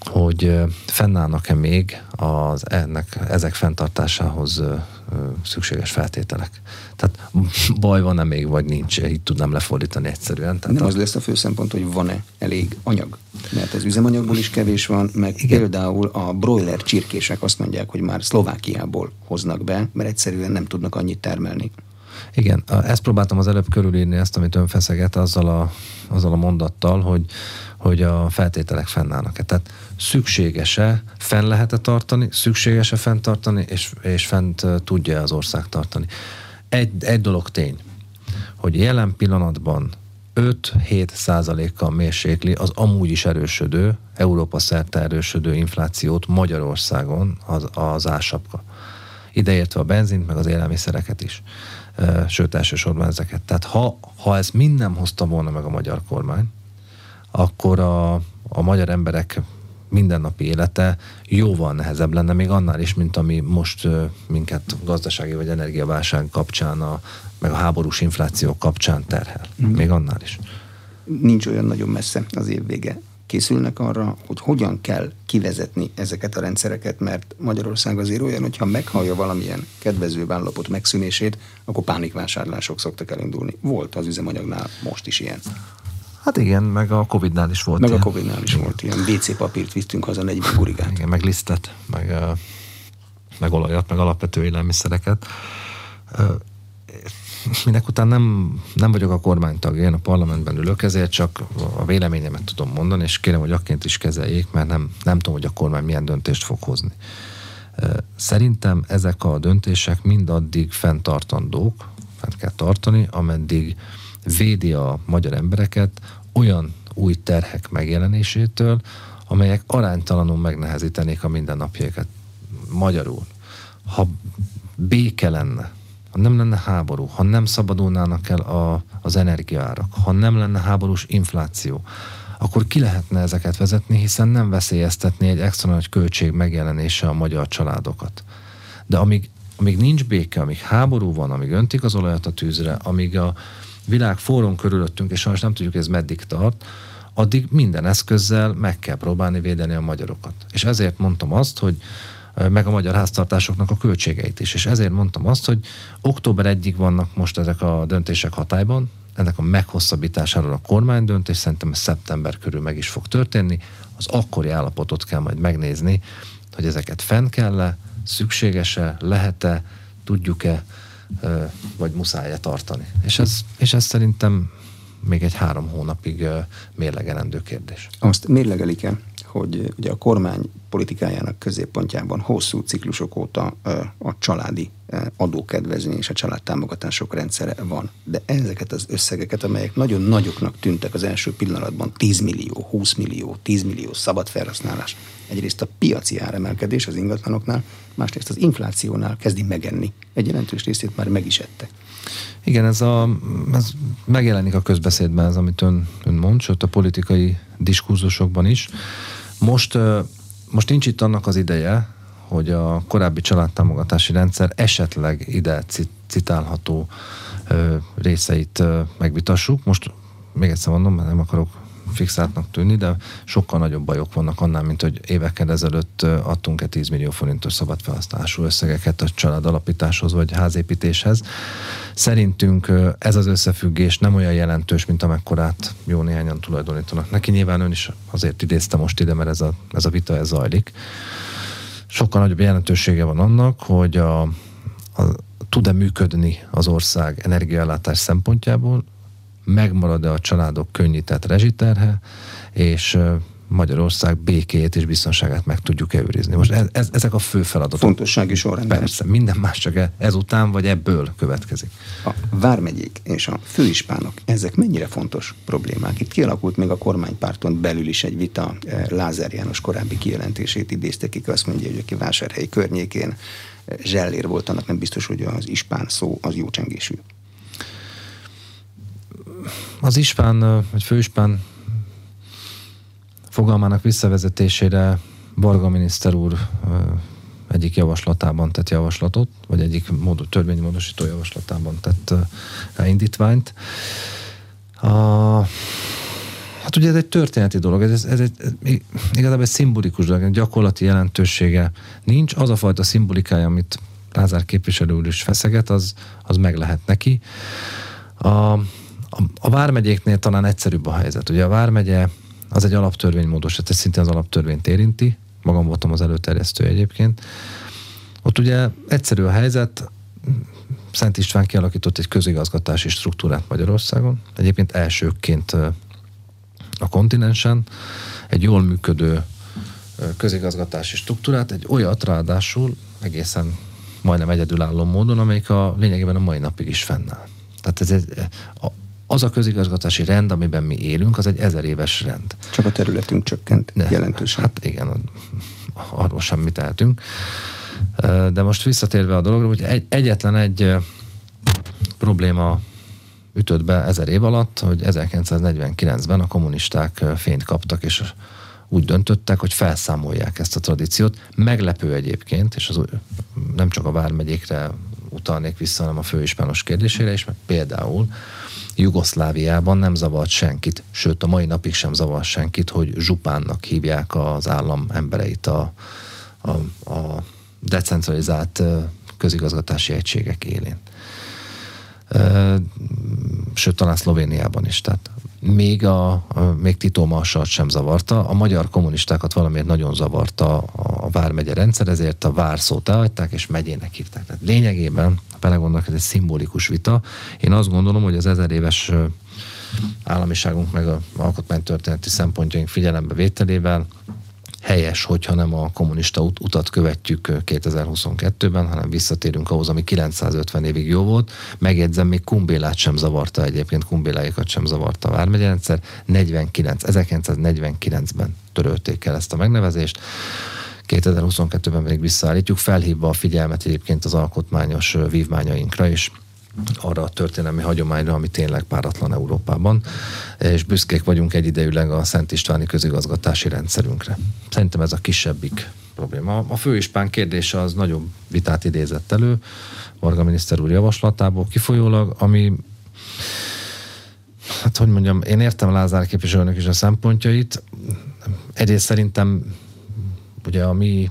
hogy fennállnak-e még az ennek, ezek fenntartásához szükséges feltételek. Tehát baj van-e még, vagy nincs, így tudnám lefordítani egyszerűen. Tehát Nem az lesz a fő szempont, hogy van-e elég anyag. Mert az üzemanyagból is kevés van, meg Igen. például a broiler csirkések azt mondják, hogy már Szlovákiából hoznak be, mert egyszerűen nem tudnak annyit termelni. Igen, ezt próbáltam az előbb körülírni, ezt, amit ön feszeget, azzal a, azzal a mondattal, hogy, hogy a feltételek fennállnak-e. Tehát szükséges-e, fenn lehet-e tartani, szükséges-e fenntartani, és, és fent tudja az ország tartani. Egy, egy dolog tény, hogy jelen pillanatban 5-7 százalékkal mérsékli az amúgy is erősödő, Európa szerte erősödő inflációt Magyarországon az, az ásapka. Ideértve a benzint, meg az élelmiszereket is. Sőt, elsősorban ezeket. Tehát ha, ha ez mind nem hozta volna meg a magyar kormány, akkor a, a magyar emberek mindennapi élete jóval nehezebb lenne, még annál is, mint ami most minket gazdasági vagy energiaválság kapcsán, a, meg a háborús infláció kapcsán terhel. Mm. Még annál is. Nincs olyan nagyon messze az év vége. Készülnek arra, hogy hogyan kell kivezetni ezeket a rendszereket, mert Magyarország azért olyan, hogyha meghallja valamilyen kedvező állapot megszűnését, akkor pánikvásárlások szoktak elindulni. Volt az üzemanyagnál most is ilyen. Hát igen, meg a Covid-nál is volt Meg ilyen. a Covid-nál is volt ilyen. WC papírt vittünk haza 40 gurigát. Igen, meg lisztet, meg, meg olajat, meg alapvető élelmiszereket. Minek után nem, nem vagyok a kormánytag, én a parlamentben ülök, ezért csak a véleményemet tudom mondani, és kérem, hogy akként is kezeljék, mert nem, nem tudom, hogy a kormány milyen döntést fog hozni. Szerintem ezek a döntések mindaddig fenntartandók, fent kell tartani, ameddig védi a magyar embereket olyan új terhek megjelenésétől, amelyek aránytalanul megnehezítenék a mindennapjaikat. Magyarul, ha béke lenne, ha nem lenne háború, ha nem szabadulnának el a, az energiárak, ha nem lenne háborús infláció, akkor ki lehetne ezeket vezetni, hiszen nem veszélyeztetné egy extra nagy költség megjelenése a magyar családokat. De amíg amíg nincs béke, amíg háború van, amíg öntik az olajat a tűzre, amíg a világ forrón körülöttünk, és sajnos nem tudjuk, ez meddig tart, addig minden eszközzel meg kell próbálni védeni a magyarokat. És ezért mondtam azt, hogy meg a magyar háztartásoknak a költségeit is. És ezért mondtam azt, hogy október egyig vannak most ezek a döntések hatályban, ennek a meghosszabbításáról a kormány dönt, és szerintem szeptember körül meg is fog történni. Az akkori állapotot kell majd megnézni, hogy ezeket fenn kell-e, szükséges-e, lehet-e, tudjuk-e, vagy muszáj-e tartani. És ez, és ez szerintem még egy három hónapig mérlegelendő kérdés. Azt mérlegelik-e, hogy ugye a kormány politikájának középpontjában hosszú ciklusok óta a családi adókedvezmény és a családtámogatások rendszere van. De ezeket az összegeket, amelyek nagyon nagyoknak tűntek az első pillanatban, 10 millió, 20 millió, 10 millió szabad felhasználás, egyrészt a piaci áremelkedés az ingatlanoknál, másrészt az inflációnál kezdi megenni. Egy jelentős részét már meg is ettek. Igen, ez, a, ez megjelenik a közbeszédben, ez, amit ön, ön mond, sőt a politikai diskurzusokban is. Most, most nincs itt annak az ideje, hogy a korábbi családtámogatási rendszer esetleg ide citálható részeit megvitassuk. Most még egyszer mondom, mert nem akarok fixáltnak tűnni, de sokkal nagyobb bajok vannak annál, mint hogy évekkel ezelőtt adtunk-e 10 millió forintos szabad felhasználású összegeket a család alapításhoz vagy házépítéshez. Szerintünk ez az összefüggés nem olyan jelentős, mint amekkorát jó néhányan tulajdonítanak. Neki nyilván ön is azért idézte most ide, mert ez a, ez a vita ez zajlik. Sokkal nagyobb jelentősége van annak, hogy a, a, tud-e működni az ország energiállátás szempontjából, megmarad-e a családok könnyített rezsiterhe, és Magyarország békéjét és biztonságát meg tudjuk -e őrizni. Most ez, ez, ezek a fő feladatok. Fontossági sorrendben. Persze, minden más csak e, ezután vagy ebből következik. A vármegyék és a főispánok, ezek mennyire fontos problémák? Itt kialakult még a kormánypárton belül is egy vita, Lázár János korábbi kijelentését idézte ki, azt mondja, hogy aki vásárhelyi környékén zsellér volt, annak nem biztos, hogy az ispán szó az jó csengésű az ispán, vagy főispán fogalmának visszavezetésére Varga miniszter úr egyik javaslatában tett javaslatot, vagy egyik mód, törvényi módosító javaslatában tett indítványt. A, hát ugye ez egy történeti dolog, ez, ez, egy, igazából egy szimbolikus dolog, gyakorlati jelentősége nincs. Az a fajta szimbolikája, amit Lázár képviselő úr is feszeget, az, az meg lehet neki. A, a, vármegyéknél talán egyszerűbb a helyzet. Ugye a vármegye az egy alaptörvénymódosítás, ez szintén az alaptörvényt érinti, magam voltam az előterjesztő egyébként. Ott ugye egyszerű a helyzet, Szent István kialakított egy közigazgatási struktúrát Magyarországon, egyébként elsőként a kontinensen, egy jól működő közigazgatási struktúrát, egy olyat ráadásul egészen majdnem egyedülálló módon, amelyik a lényegében a mai napig is fennáll. Tehát ez egy, a, az a közigazgatási rend, amiben mi élünk, az egy ezer éves rend. Csak a területünk csökkent De, jelentősen. Hát igen, arról semmit tehetünk. De most visszatérve a dologra, hogy egy, egyetlen egy probléma ütött be ezer év alatt, hogy 1949-ben a kommunisták fényt kaptak, és úgy döntöttek, hogy felszámolják ezt a tradíciót. Meglepő egyébként, és az nem csak a vármegyékre utalnék vissza, hanem a főispános kérdésére is, mert például Jugoszláviában nem zavart senkit, sőt a mai napig sem zavar senkit, hogy zsupánnak hívják az állam embereit a, a, a decentralizált közigazgatási egységek élén. Sőt, talán Szlovéniában is. Tehát még, a, még Tito Marsalt sem zavarta. A magyar kommunistákat valamiért nagyon zavarta a Vármegye rendszer, ezért a Vár szót elhagyták, és megyének hívták. Tehát lényegében, ha belegondolok, ez egy szimbolikus vita. Én azt gondolom, hogy az ezer éves államiságunk meg a alkotmánytörténeti szempontjaink figyelembe vételével helyes, hogyha nem a kommunista ut- utat követjük 2022-ben, hanem visszatérünk ahhoz, ami 950 évig jó volt. Megjegyzem, még Kumbélát sem zavarta egyébként, Kumbéláikat sem zavarta a vármegyerendszer. 49, 1949-ben törölték el ezt a megnevezést. 2022-ben pedig visszaállítjuk, felhívva a figyelmet egyébként az alkotmányos vívmányainkra is arra a történelmi hagyományra, ami tényleg páratlan Európában, és büszkék vagyunk egyidejűleg a Szent Istváni közigazgatási rendszerünkre. Szerintem ez a kisebbik probléma. A főispán kérdése az nagyobb vitát idézett elő, Varga miniszter úr javaslatából kifolyólag, ami hát hogy mondjam, én értem Lázár képviselőnek is a szempontjait. Egyrészt szerintem ugye a mi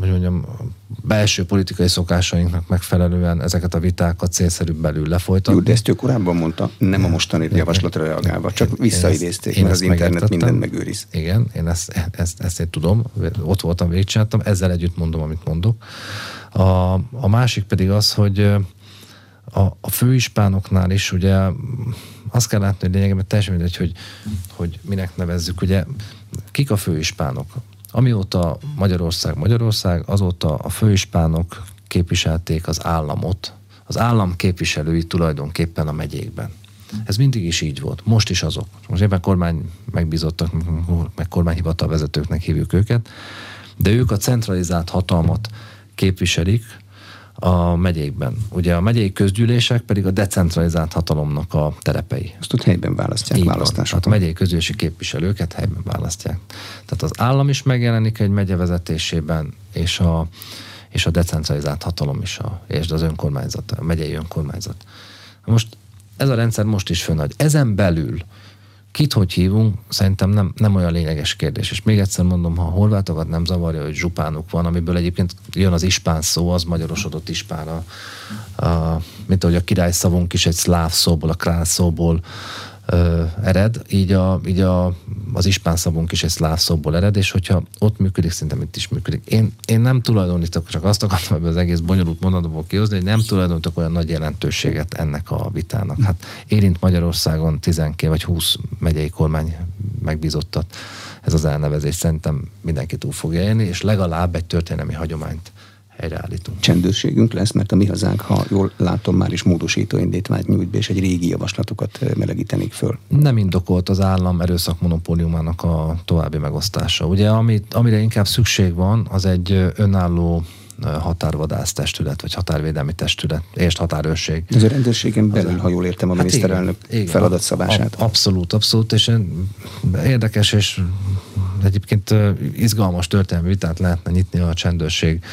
hogy mondjam, belső politikai szokásainknak megfelelően ezeket a vitákat célszerűbb belül lefolytatni. Jó, de ezt ő korábban mondta, nem a mostani javaslatra reagálva, csak visszaidézték, mert az internet mindent megőriz. Igen, én ezt, ezt, ezt én tudom, ott voltam, végigcsináltam, ezzel együtt mondom, amit mondok. A, a másik pedig az, hogy a, a főispánoknál is ugye azt kell látni, hogy lényegében teljesen mindegy, hogy, hogy minek nevezzük, ugye kik a főispánok? Amióta Magyarország Magyarország, azóta a főispánok képviselték az államot, az állam képviselői tulajdonképpen a megyékben. Ez mindig is így volt. Most is azok. Most éppen kormány megbízottak, meg kormányhivatal vezetőknek hívjuk őket, de ők a centralizált hatalmat képviselik a megyékben. Ugye a megyei közgyűlések pedig a decentralizált hatalomnak a terepei. Ezt ott helyben választják választásokon. Hát a megyei közgyűlési képviselőket helyben választják. Tehát az állam is megjelenik egy megye vezetésében, és a, és a decentralizált hatalom is, a, és az önkormányzat, a megyei önkormányzat. Most ez a rendszer most is fönnagy. Ezen belül Kit hogy hívunk, szerintem nem, nem olyan lényeges kérdés. És még egyszer mondom, ha a horvátokat nem zavarja, hogy zsupánuk van, amiből egyébként jön az ispán szó, az magyarosodott ispára, a, mint ahogy a király szavunk is egy szláv szóból, a král szóból ö, ered, így, a, így a, az ispán szavunk is egy szláv szóból ered, és hogyha ott működik, szerintem itt is működik. Én, én nem tulajdonítok, csak azt akartam ebből az egész bonyolult mondatból kihozni, hogy nem tulajdonítok olyan nagy jelentőséget ennek a vitának. Hát érint Magyarországon 12 vagy 20 megyei kormány megbízottat ez az elnevezés. Szerintem mindenki túl fogja élni, és legalább egy történelmi hagyományt helyreállítunk. Csendőrségünk lesz, mert a mi hazánk, ha jól látom, már is módosító indítványt nyújt be, és egy régi javaslatokat melegítenék föl. Nem indokolt az állam erőszakmonopóliumának a további megosztása. Ugye, amit, amire inkább szükség van, az egy önálló határvadász testület, vagy határvédelmi testület, és határőrség. Ez a rendőrségen belül, ha jól értem a hát miniszterelnök igen, feladatszabását. Abszolút, abszolút, és érdekes, és egyébként izgalmas történelmi vitát lehetne nyitni a csendőrség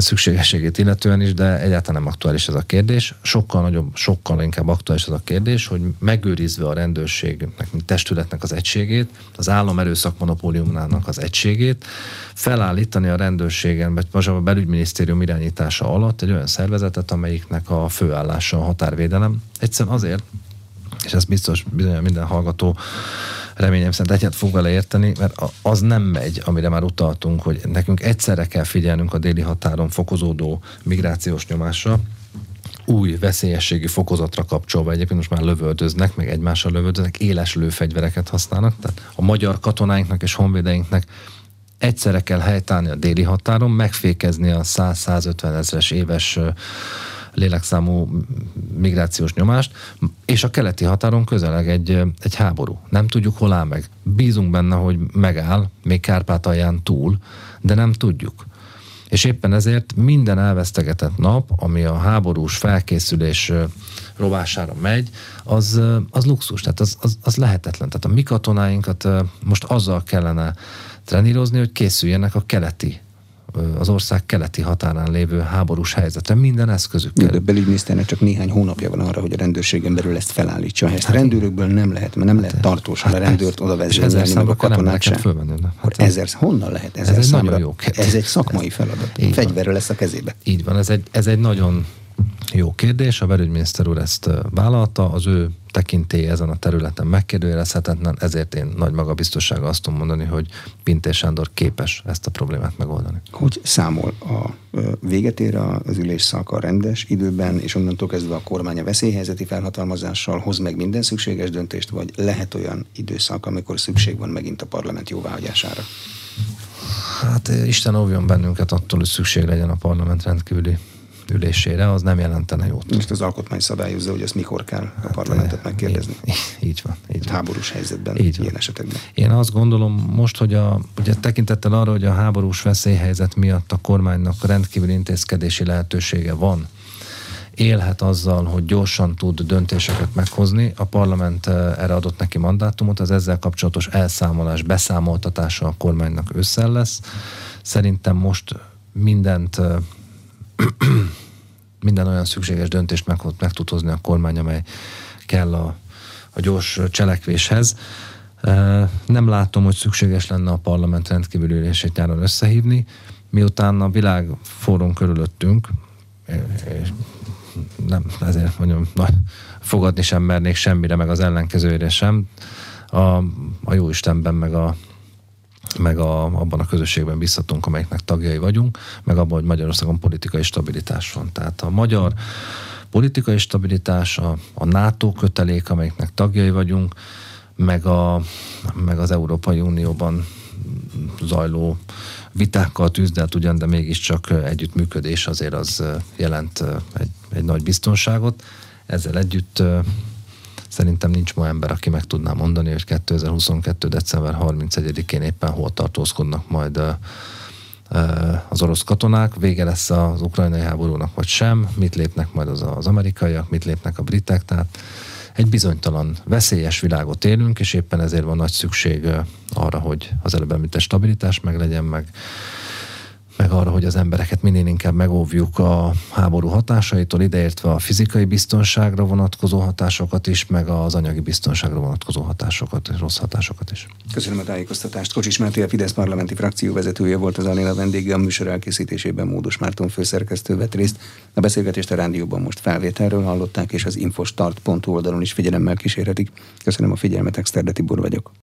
szükségességét illetően is, de egyáltalán nem aktuális ez a kérdés. Sokkal nagyobb, sokkal inkább aktuális ez a kérdés, hogy megőrizve a rendőrségnek, mint testületnek az egységét, az állam erőszakmonopóliumának az egységét, felállítani a rendőrségen, vagy most a belügyminisztérium irányítása alatt egy olyan szervezetet, amelyiknek a főállása a határvédelem. Egyszerűen azért, és ez biztos bizony minden hallgató reményem szerint egyet fog vele érteni, mert az nem megy, amire már utaltunk, hogy nekünk egyszerre kell figyelnünk a déli határon fokozódó migrációs nyomásra, új veszélyességi fokozatra kapcsolva. Egyébként most már lövöldöznek, meg egymással lövöldöznek, éles lőfegyvereket használnak, tehát a magyar katonáinknak és honvédeinknek egyszerre kell helytállni a déli határon, megfékezni a 100-150 ezres éves lélekszámú migrációs nyomást, és a keleti határon közeleg egy, egy háború. Nem tudjuk, hol áll meg. Bízunk benne, hogy megáll, még Kárpátalján túl, de nem tudjuk. És éppen ezért minden elvesztegetett nap, ami a háborús felkészülés rovására megy, az, az luxus, tehát az, az, az lehetetlen. Tehát a mi katonáinkat most azzal kellene trenírozni, hogy készüljenek a keleti az ország keleti határán lévő háborús helyzetre minden eszközükkel. De belügyminiszternek csak néhány hónapja van arra, hogy a rendőrségen belül ezt felállítsa. Ezt hát, rendőrökből nem lehet, mert nem hát, lehet tartósan hát, a rendőrt oda vezérelni, meg a katonát sem. Hát ezer, honnan lehet ezer ez egy számra? Nagyon jó ez egy szakmai feladat. Fegyverre lesz a kezébe. Így van, ez egy, ez egy nagyon jó kérdés, a belügyminiszter úr ezt vállalta, az ő tekintély ezen a területen megkérdőjelezhetetlen, ezért én nagy magabiztossággal azt tudom mondani, hogy Pintér Sándor képes ezt a problémát megoldani. Hogy számol a véget ér az ülésszak a rendes időben, és onnantól kezdve a kormány a veszélyhelyzeti felhatalmazással hoz meg minden szükséges döntést, vagy lehet olyan időszak, amikor szükség van megint a parlament jóváhagyására? Hát Isten óvjon bennünket attól, hogy szükség legyen a parlament rendkívüli ülésére, az nem jelentene jót. Most az alkotmány szabályozza, hogy ezt mikor kell a parlamentet hát, megkérdezni. Így, így van. Így van. Háborús helyzetben, így ilyen van. esetekben. Én azt gondolom most, hogy a, ugye tekintettel arra, hogy a háborús veszélyhelyzet miatt a kormánynak rendkívül intézkedési lehetősége van, élhet azzal, hogy gyorsan tud döntéseket meghozni. A parlament erre adott neki mandátumot, az ezzel kapcsolatos elszámolás, beszámoltatása a kormánynak ősszel lesz. Szerintem most mindent minden olyan szükséges döntést meg, meg tud hozni a kormány, amely kell a, a gyors cselekvéshez. Nem látom, hogy szükséges lenne a parlament rendkívül ülését nyáron összehívni, miután a világ forrón körülöttünk, és nem, ezért mondjam, fogadni sem mernék semmire, meg az ellenkezőjére sem. A, a jó Istenben, meg a meg a, abban a közösségben biztatunk, amelyiknek tagjai vagyunk, meg abban, hogy Magyarországon politikai stabilitás van. Tehát a magyar politikai stabilitás, a, a NATO kötelék, amelyiknek tagjai vagyunk, meg, a, meg az Európai Unióban zajló vitákkal tűzdelt ugyan, de mégiscsak együttműködés azért az jelent egy, egy nagy biztonságot. Ezzel együtt Szerintem nincs ma ember, aki meg tudná mondani, hogy 2022. december 31-én éppen hol tartózkodnak majd az orosz katonák, vége lesz az ukrajnai háborúnak, vagy sem, mit lépnek majd az, az amerikaiak, mit lépnek a britek, tehát egy bizonytalan, veszélyes világot élünk, és éppen ezért van nagy szükség arra, hogy az előbb említett stabilitás meg legyen, meg meg arra, hogy az embereket minél inkább megóvjuk a háború hatásaitól, ideértve a fizikai biztonságra vonatkozó hatásokat is, meg az anyagi biztonságra vonatkozó hatásokat, rossz hatásokat is. Köszönöm a tájékoztatást. Kocsis Máté, a Fidesz parlamenti frakció vezetője volt az Aléna vendége, a műsor elkészítésében Módos Márton főszerkesztő vett részt. A beszélgetést a rádióban most felvételről hallották, és az infostart.hu oldalon is figyelemmel kísérhetik. Köszönöm a figyelmet, Exterde Tibor vagyok.